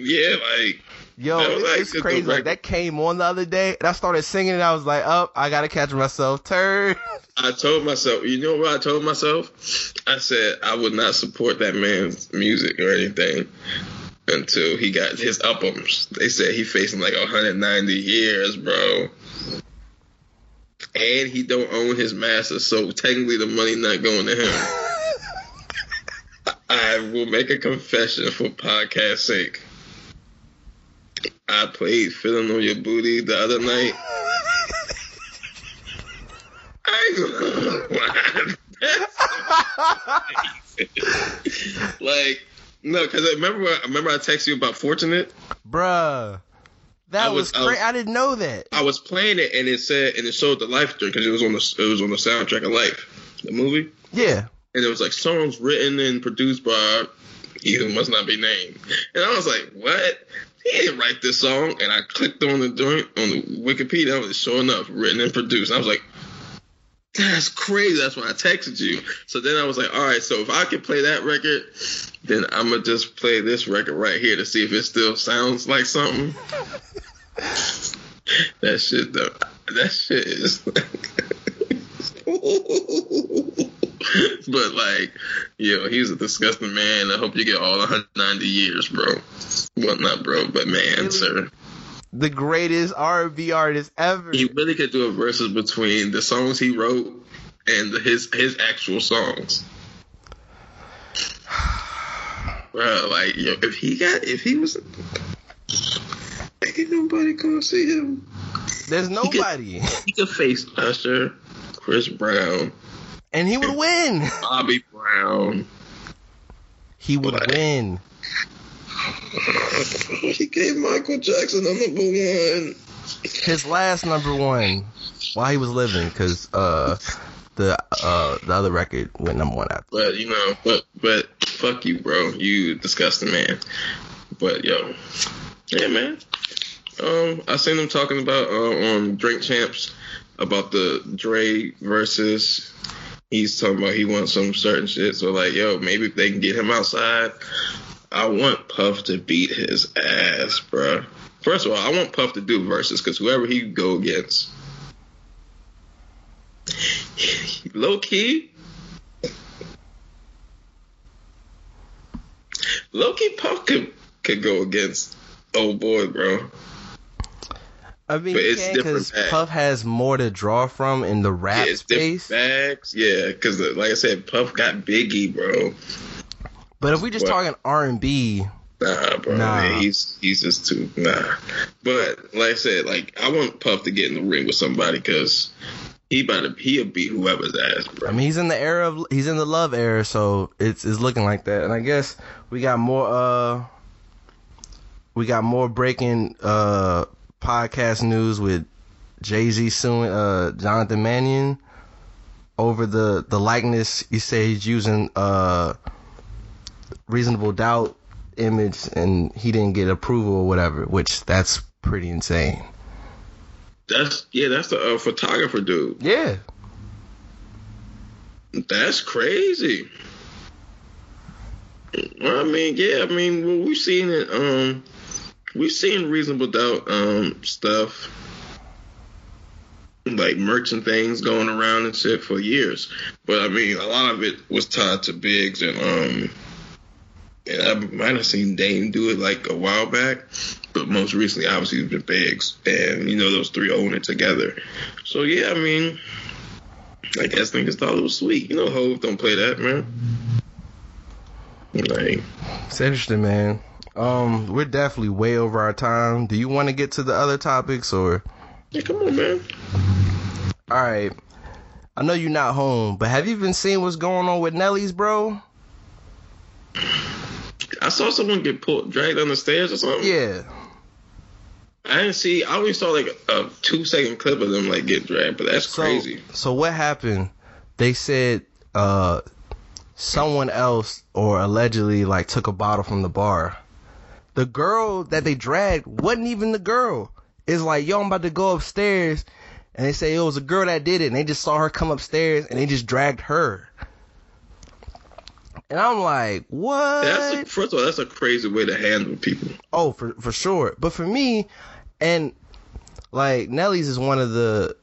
Yeah, like Yo, it's, like it's crazy. Like that came on the other day, and I started singing, and I was like, "Up, I gotta catch myself." Turn. I told myself, you know what I told myself? I said I would not support that man's music or anything until he got his albums. They said he facing like 190 years, bro. And he don't own his master, so technically the money not going to him. I will make a confession for podcast sake. I played "Feeling on Your Booty" the other night. I ain't gonna lie. like no, because I remember I remember I texted you about "Fortunate." Bruh, that I was, was- I I didn't know that. I was playing it and it said and it showed the Life joint because it was on the it was on the soundtrack of Life, the movie, Yeah, and it was like songs written and produced by you must not be named, and I was like, what? He didn't write this song. And I clicked on the joint on the Wikipedia. It was sure enough written and produced. I was like, that's crazy. That's why I texted you. So then I was like, all right, so if I can play that record, then I'm gonna just play this record right here to see if it still sounds like something. that shit though. That shit is but like, yo, he's a disgusting man. I hope you get all 190 years, bro. Well, not bro, but man, Really? sir. The greatest R&B artist ever. He really could do a versus between the songs he wrote and the, his his actual songs. Bro, like, yo, if he got, if he was, ain't nobody gonna see him. There's nobody, He could face Usher, Chris Brown, and he would win. Bobby Brown. He would win. He gave Michael Jackson a number one. His last number one while he was living, because uh, the uh the other record went number one after. But you know, but but fuck you, bro. You disgusting man. But yo, yeah, man. Um, I seen them talking about uh, on Drink Champs about the Dre versus. He's talking about he wants some certain shit. So like, yo, maybe if they can get him outside, I want Puff to beat his ass, bro. First of all, I want Puff to do verses because whoever he go against, low key, Puff could, could go against old boy, bro. I mean, But it's different because. Puff has more to draw from in the rap yeah, space. bags. Yeah, because like I said, Puff got Biggie, bro. But if we just What? talking R and B, Nah, bro. Nah. Man, he's he's just too nah. But like I said, like I want Puff to get in the ring with somebody because he about to he'll beat whoever's ass, bro. I mean, he's in the era of he's in the love era, so it's it's looking like that. And I guess we got more uh we got more breaking uh podcast news with Jay Z suing uh Jonathan Mannion over the the likeness. You say he's using uh reasonable doubt image and he didn't get approval or whatever, which that's pretty insane. that's yeah, that's the uh, photographer dude. Yeah. That's crazy. I mean, yeah, I mean, well, we've seen it. Um, we've seen reasonable doubt um stuff, like merch and things going around and shit for years. But I mean, a lot of it was tied to Biggs and um, and I might have seen Dame do it like a while back, but most recently, obviously, it's been Biggs, and you know those three own it together. So yeah, I mean. I guess niggas thought it was sweet. You know, Hove don't play that, man. Like, It's interesting, man. Um, we're definitely way over our time. Do you want to get to the other topics or? yeah, come on, man. All right. I know you're not home, but have you been seeing what's going on with Nelly's, bro? I saw someone get pulled, dragged down the stairs or something. Yeah. I didn't see. I only saw like a two second clip of them like get dragged, but that's So, crazy. so what happened? They said uh someone else or allegedly like took a bottle from the bar. The girl that they dragged wasn't even the girl. It's like, yo, I'm about to go upstairs and they say it was a girl that did it and they just saw her come upstairs and they just dragged her. And I'm like, what? That's a, first of all, that's a crazy way to handle people. Oh, for for sure. But for me, and like Nelly's is one of the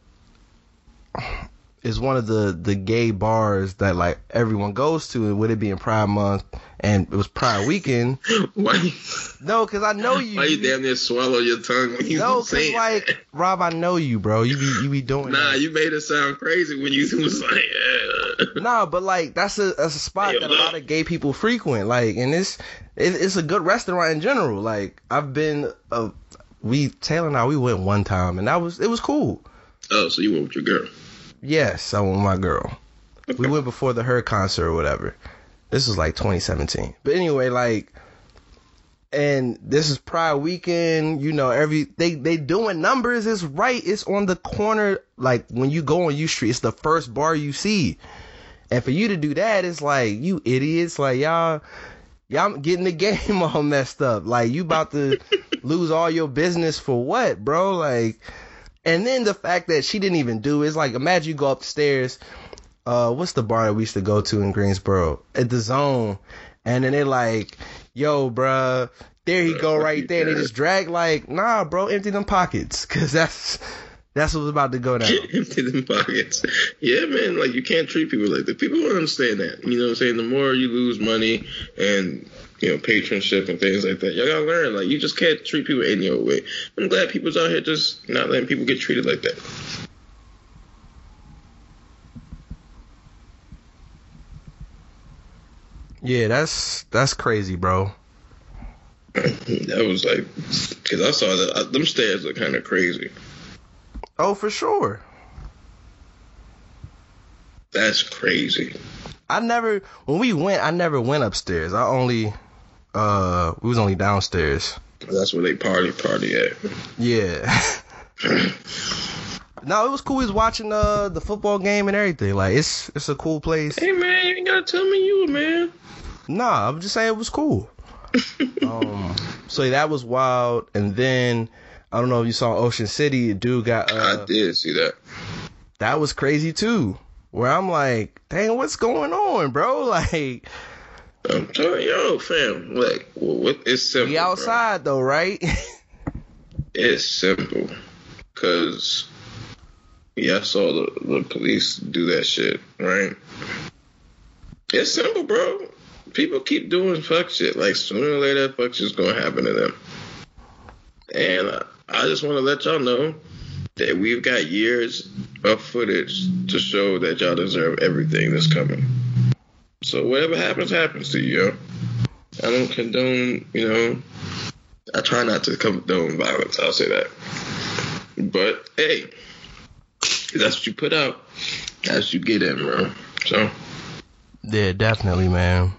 is one of the the gay bars that like everyone goes to, and with it being Pride Month and it was Pride Weekend. Why? You, No, because I know you. why you damn near swallow your tongue when you no, saying like that? Rob, I know you, bro. You be you be doing Nah, that. you made it sound crazy when you was like, yeah. Nah, but like that's a that's a spot that a lot of gay people frequent. Like, and it's it, it's a good restaurant in general. Like, I've been uh, we Taylor and I we went one time, and that was it was cool. Oh, so you went with your girl? Yes, I want my girl. We went before the her concert or whatever. This was like 2017. But anyway, like, and this is Pride Weekend. You know, every they they doing numbers. It's right. It's on the corner. Like when you go on U Street, it's the first bar you see. And for you to do that, it's like you idiots. Like y'all, y'all getting the game all messed up. Like you about to lose all your business for what, bro? Like, and then the fact that she didn't even do it, it's like imagine you go upstairs. Uh, what's the bar that we used to go to in Greensboro at the Zone, and then they're like, "Yo, bruh, there he go right there." And they just drag like, "Nah, bro, empty them pockets, cause that's that's what's about to go down." empty them pockets. Yeah, man. Like you can't treat people like that. People don't understand that. You know what I'm saying? The more you lose money and you know patronship and things like that, y'all gotta learn. Like you just can't treat people any old way. I'm glad people's out here just not letting people get treated like that. Yeah, that's that's crazy, bro. that was like, cause I saw that uh, them stairs are kind of crazy. Oh, for sure. That's crazy. I never when we went, I never went upstairs. I only uh we was only downstairs. That's where they party party at. Yeah. no, it was cool. We was watching uh the football game and everything. Like it's it's a cool place. Hey man, you ain't gotta tell me you man. Nah, I'm just saying it was cool. um, so yeah, that was wild. And then I don't know if you saw Ocean City. Dude got uh, I did see that. that was crazy too. Where I'm like, dang, what's going on, bro? Like I'm telling you, yo, fam. Like, what? It's simple. we bro. outside though, right? It's simple, cause yeah, I saw the, the police do that shit, right? It's simple, bro. People keep doing fuck shit. Like sooner or later, fuck shit's gonna happen to them. And I, I just want to let y'all know that we've got years of footage to show that y'all deserve everything that's coming. So whatever happens, happens to you. Yo. I don't condone, you know. I try not to condone violence. I'll say that. But hey, that's what you put out. That's what you get in, bro. So yeah, definitely, man.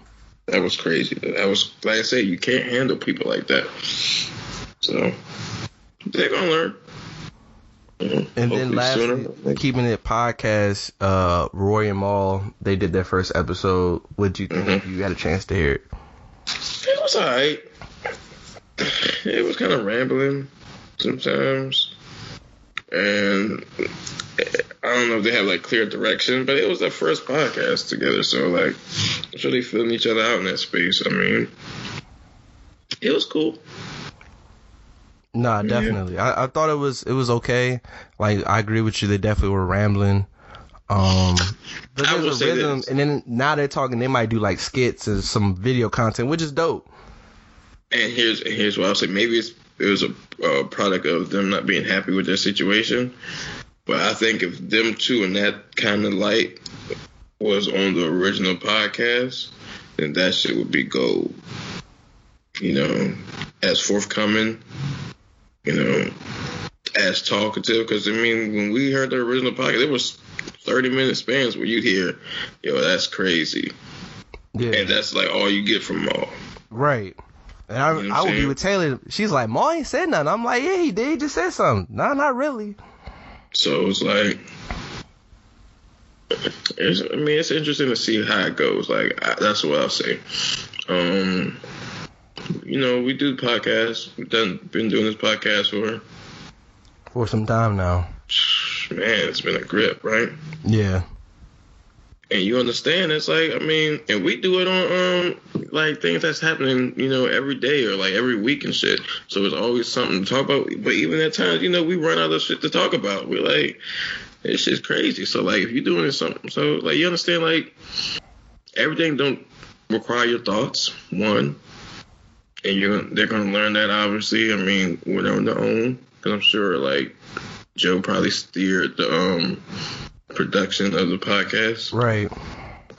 that was crazy. That was like I said, you can't handle people like that. So they're gonna learn. Know, And then lastly, sooner. keeping it podcast, uh, Rory and Mal, they did their first episode. Would you think Mhm. if you had a chance to hear it? It was alright. It was kind of rambling sometimes, and I don't know if they have like clear direction, but it was their first podcast together, so like, I'm sure they feeling each other out in that space. I mean, it was cool. Nah, definitely. I, I thought it was it was okay. Like I agree with you. They definitely were rambling. Um, but there's a rhythm, and then now they're talking. They might do like skits and some video content, which is dope. And here's and here's what I'll say. Maybe it's it was a, a product of them not being happy with their situation, but I think if them two in that kind of light was on the original podcast, then that shit would be gold. You know, as forthcoming, you know, as talkative. Because I mean, when we heard the original podcast, it was 30 minute spans where you'd hear, "Yo, that's crazy," Yeah, and that's like all you get from Mal. right. And I, You know I would be with Taylor. She's like, "Ma ain't said nothing." I'm like, "Yeah, he did. He just said something." No, not really. So it's like, it's, I mean, it's interesting to see how it goes. Like, I, that's what I'll say. Um, you know, we do podcasts. We've done, been doing this podcast for, For some time now. man, it's been a grip, right? Yeah. And you understand, it's like, I mean, and we do it on, um, like things that's happening, you know, every day or like every week and shit. So it's always something to talk about. But even at times, you know, we run out of shit to talk about. We're like, this shit's crazy. So like, if you're doing something, so like, you understand, like, everything don't require your thoughts. One, and you're they're gonna learn that obviously. I mean, when they're on their own, because I'm sure like Joe probably steered the um production of the podcast Right.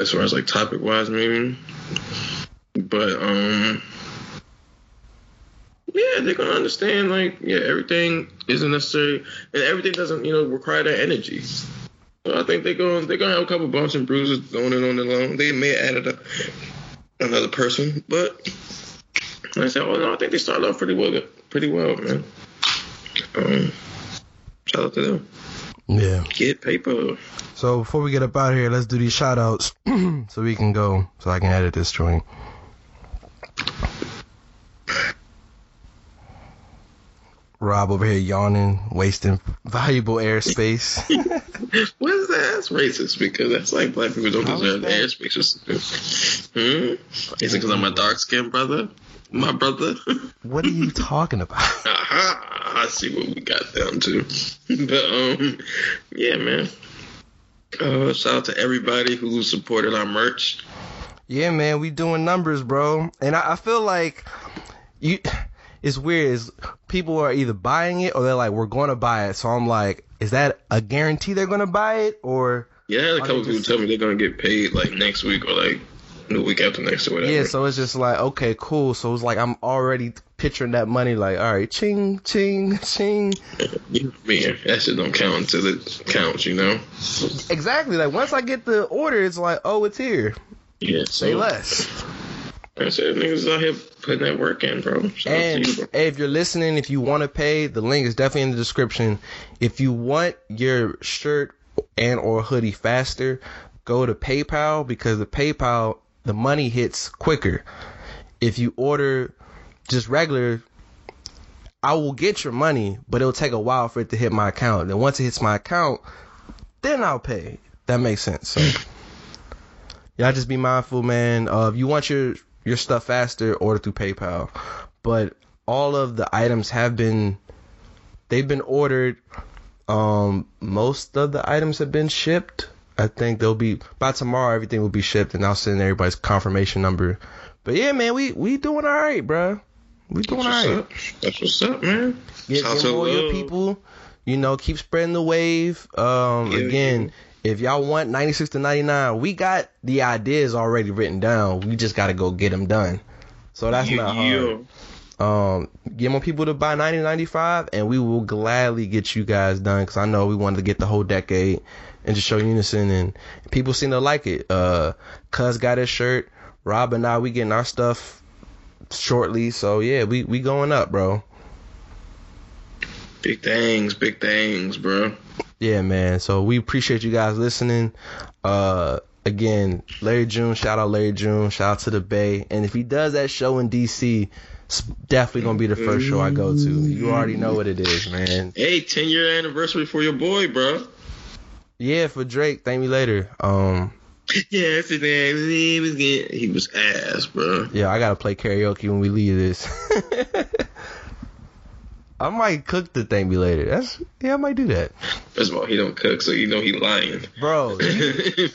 as far as like topic wise maybe but um yeah they're gonna understand like yeah everything isn't necessary and everything doesn't you know require that energy so i think they're gonna they're gonna have a couple bumps and bruises going in on the loan they may added a, another person but and I said, "Oh no, I think they started off pretty well, pretty well, man." Um, shout out to them. Yeah. Get paper. So before we get up out of here, let's do these shout outs so we can go so I can edit this joint. Rob over here yawning, wasting valuable airspace. what is that? That's racist because that's like black people don't deserve airspace. hmm? Is it because I'm a dark skinned brother? My brother? what are you talking about? I see what we got down to. but um, yeah, man. Uh, shout out to everybody who supported our merch. Yeah, man, we doing numbers, bro. And I, I feel like you. It's weird. Is people are either buying it or they're like, we're going to buy it. So I'm like, is that a guarantee they're going to buy it or? Yeah, I had a couple people tell me they're gonna get paid like next week or like the week after next or whatever. Yeah, so it's just like, okay, cool. So it's like I'm already picturing that money, like, all right, ching, ching, ching. You me, that shit don't count until it counts, you know. Exactly. Like once I get the order, it's like, oh, it's here. Yeah, Say less. I said niggas out here putting that work in, bro. Shout out And you, bro. if you're listening, if you want to pay, the link is definitely in the description. If you want your shirt and or hoodie faster, go to PayPal because the PayPal the money hits quicker. If you order just regular, I will get your money, but it'll take a while for it to hit my account. Then once it hits my account, then I'll pay. That makes sense. So y'all just be mindful, man. Uh, if you want your your stuff faster, order through PayPal. But all of the items have been they've been ordered. Um, most of the items have been shipped. I think they'll be by tomorrow. Everything will be shipped, and I'll send everybody's confirmation number. But yeah, man, we we doing all right, bro. We doing That's all up. That's what's up, man. Get, get more your people. You know, keep spreading the wave. Um, Yeah, again, if y'all want 96 to 99, we got the ideas already written down. We just got to go get them done. So that's Yeah, not yeah. hard. Um, get more people to buy 9095, and we will gladly get you guys done because I know we wanted to get the whole decade and just show unison, and people seem to like it. Uh, Cuz got his shirt. Rob and I, we getting our stuff shortly. So yeah, we we going up, bro. Big things, big things, bro. Yeah, man. So we appreciate you guys listening. Uh, again, Larry June, shout out Larry June, shout out to the Bay. And if he does that show in DC, it's definitely gonna be the first show I go to. You already know what it is, man. Hey, 10 year anniversary for your boy, bro. Yeah, for Drake, thank me later. Um, Yesterday he was getting, he was ass, bro. yeah, I gotta play karaoke when we leave this. I might cook the thank me later. That's yeah, I might do that, First of all, he don't cook, so you know he lying. bro.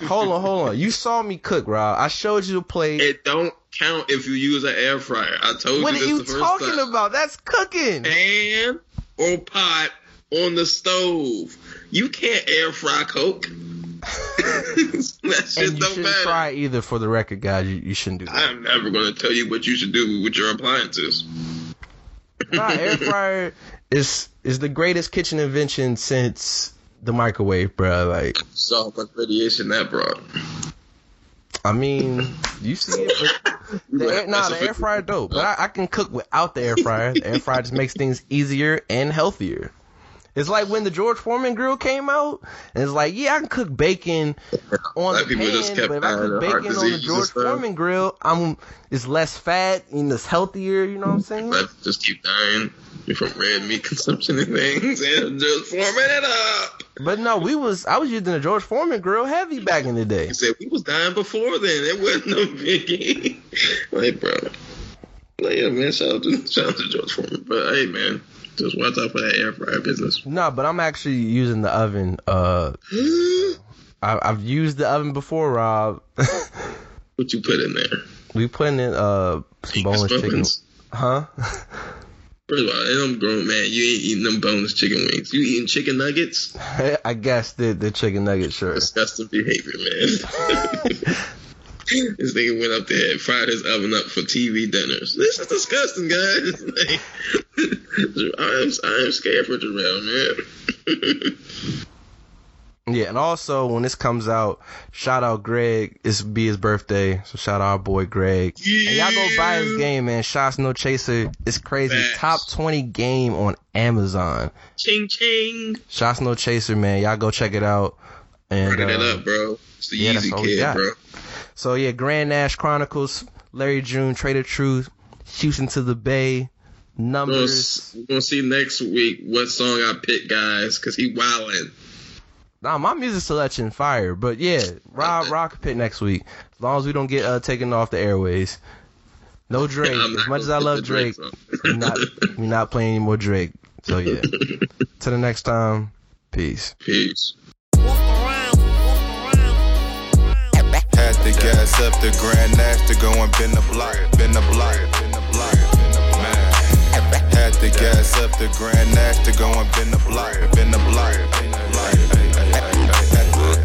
hold on, hold on. You saw me cook, Rob. I showed you the plate. It don't count if you use an air fryer. I told what you are this you the first talking time. about? That's cooking. Pan or pot on the stove. You can't air fry Coke. that shit and you don't shouldn't matter. try either for the record, guys. You, you shouldn't do that. I'm never gonna tell you what you should do with your appliances. nah, air fryer is is the greatest kitchen invention since the microwave, bro. Like, So much radiation that brought. I mean, you see it. But the air, nah, the air fryer dope. But I, I can cook without the air fryer. The air fryer just makes things easier and healthier. It's like when the George Foreman grill came out, and it's like, yeah, I can cook bacon on the pan, just kept but if I cook bacon on the George. Foreman grill, I'm it's less fat and it's healthier. You know what I'm saying? But just keep dying from red meat consumption and things and just forming it up. But no, we was I was using the George Foreman grill heavy back in the day. He said we was dying before then. It wasn't no biggie. like, bro. Like, yeah, man. Shout out to shout out to George Foreman. But hey, man, just watch out for that air fryer business. No, but I'm actually using the oven. Uh, I, I've used the oven before, Rob. what you put in there? we put in uh some boneless chicken, huh? First of all, I'm grown man. You ain't eating them boneless chicken wings. You eating chicken nuggets? I guess the the chicken nugget, sure. Disgusting behavior, man. this nigga went up there and fired his oven up for TV dinners. This is disgusting, guys. Like, I'm I'm scared for Jarrell, man. Yeah, and also when this comes out, shout out Greg. It's be his birthday, so shout out our boy Greg. And y'all go buy his game, man. Shots No Chaser. It's crazy. Facts. Top 20 game on Amazon. Ching ching. Shots No Chaser, man. Y'all go check it out. And Run it uh, up, bro. It's the yeah, easy kid, bro. So yeah, Grand Nash Chronicles, Larry June, Trader Truth, Houston to the Bay. numbers. We're gonna see next week what song I pick, guys, because he wildin'. Nah, my music selection fire, but yeah, Rob Rock pick next week. As long as we don't get uh, taken off the airways. No Drake. I'm As much as I love Drake Drake, we're not we're not playing any more Drake. So yeah. Till the next time, peace. Peace. To gas up the Grand Nash to go and bend the block, bend the block, bend the block. Man, had to gas up the Grand Nash to go and bend the block, bend the block.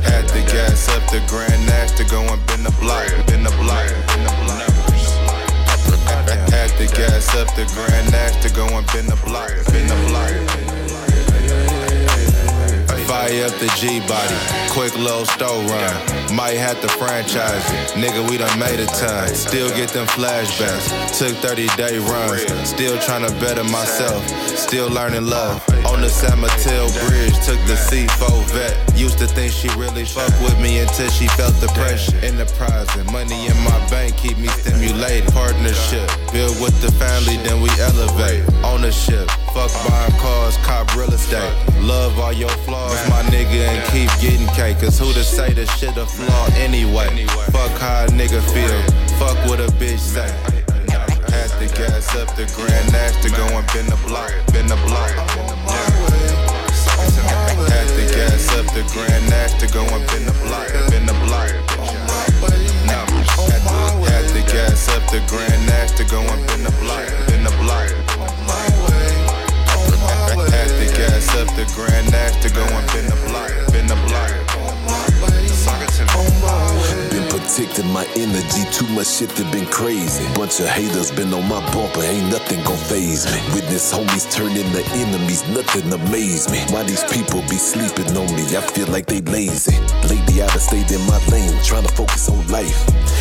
Had to gas up the Grand Nash to go and bend the block, bend the block, the. Had to gas up the Grand Nash to go and bend the block, bend the block. Fire up the G body, quick little store run. Might have to franchise it. Nigga, we done made a ton. Still get them flashbacks. Took 30 day runs. Still trying to better myself. Still learning love. On the San Mateo Bridge, took the C4 Vette. Used to think she really fuck with me until she felt the pressure. Enterprise and money in my bank keep me stimulated. Partnership, build with the family, then we elevate. Ownership, fuck buying cars, cop real estate. Love all your flaws, my nigga, and keep getting cake. Cause who to say the shit flaw anyway? Fuck how a nigga feel, fuck what a bitch say. Had to gas up the Grand Nash to go and bend the block, bend the block. Had to gas up the Grand Nash to go and bend the block, bend the block. To, had to gas up the Grand Nash to go and bend the block, bend the block. Had to gas up the Grand Nash to go and Been my energy, too much shit that been crazy. Bunch of haters been on my bumper, ain't nothing gon' phase me. Witness homies turn into enemies, nothing amaze me. Why these people be sleeping on me? I feel like they lazy. Lately I done stayed in my lane, trying to focus on life.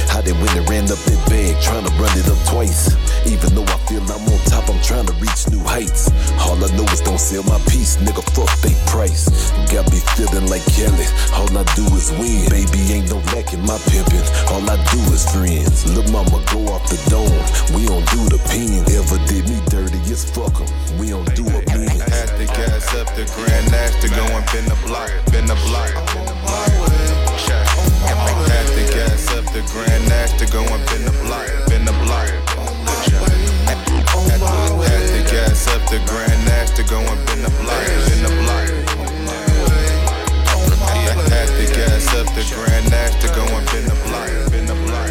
How they went and ran up that bag, trying to run it up twice. Even though I feel I'm on top, I'm trying to reach new heights. All I know is don't sell my piece, nigga, fuck they price. Got me feeling like Khaled, all I do is win. Baby, ain't no lack in my pimpin', all I do is friends. Lil' mama go off the dome, we don't do the pen. Ever did me dirty, it's fuck 'em, we don't do a man. Had to gas up the Grand Nash to go and bend the block, bend the block. Had to gas up the Grand Nash to go and bend the block, bend the block. Had to gas up the Grand Nash to go and bend the block, bend the block. Had to gas up the Grand Nash to go and bend the block, bend the block.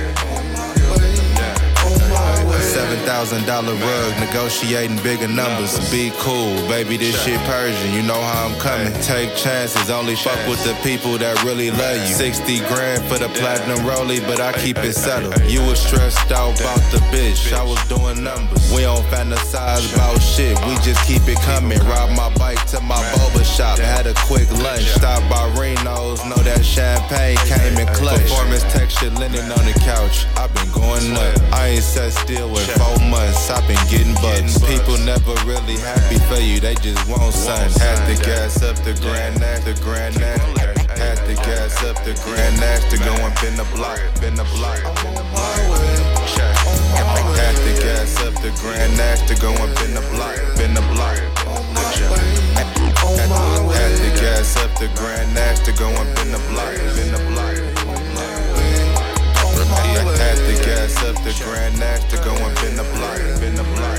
Seven thousand dollar rug, negotiating bigger numbers. Be cool, baby. This shit Persian, you know how I'm coming. Take chances, only fuck with the people that really love you. Sixty grand for the platinum rollie, but I keep it settled. You was stressed out about the bitch, I was doing numbers. We don't fantasize about shit, we just keep it coming. Ride my bike to my boba shop, had a quick lunch. Stop by Reno's, know that champagne came in clutch. Performance texture linen on the couch, I've been going nuts. I ain't sat still in four months, I've been getting bucks. People never really happy for you, they just want something. Had to gas up the Grand Nash, the Grand Nash. Had to gas up the Grand Nash to go and bend the block, bend the block. Had to gas up the grand nash to go up in the block, in the block. On the gym. Had, had to gas up the grand nash to go up in the block, in the block. Had to gas up the grand nash to go up in the block, in the block.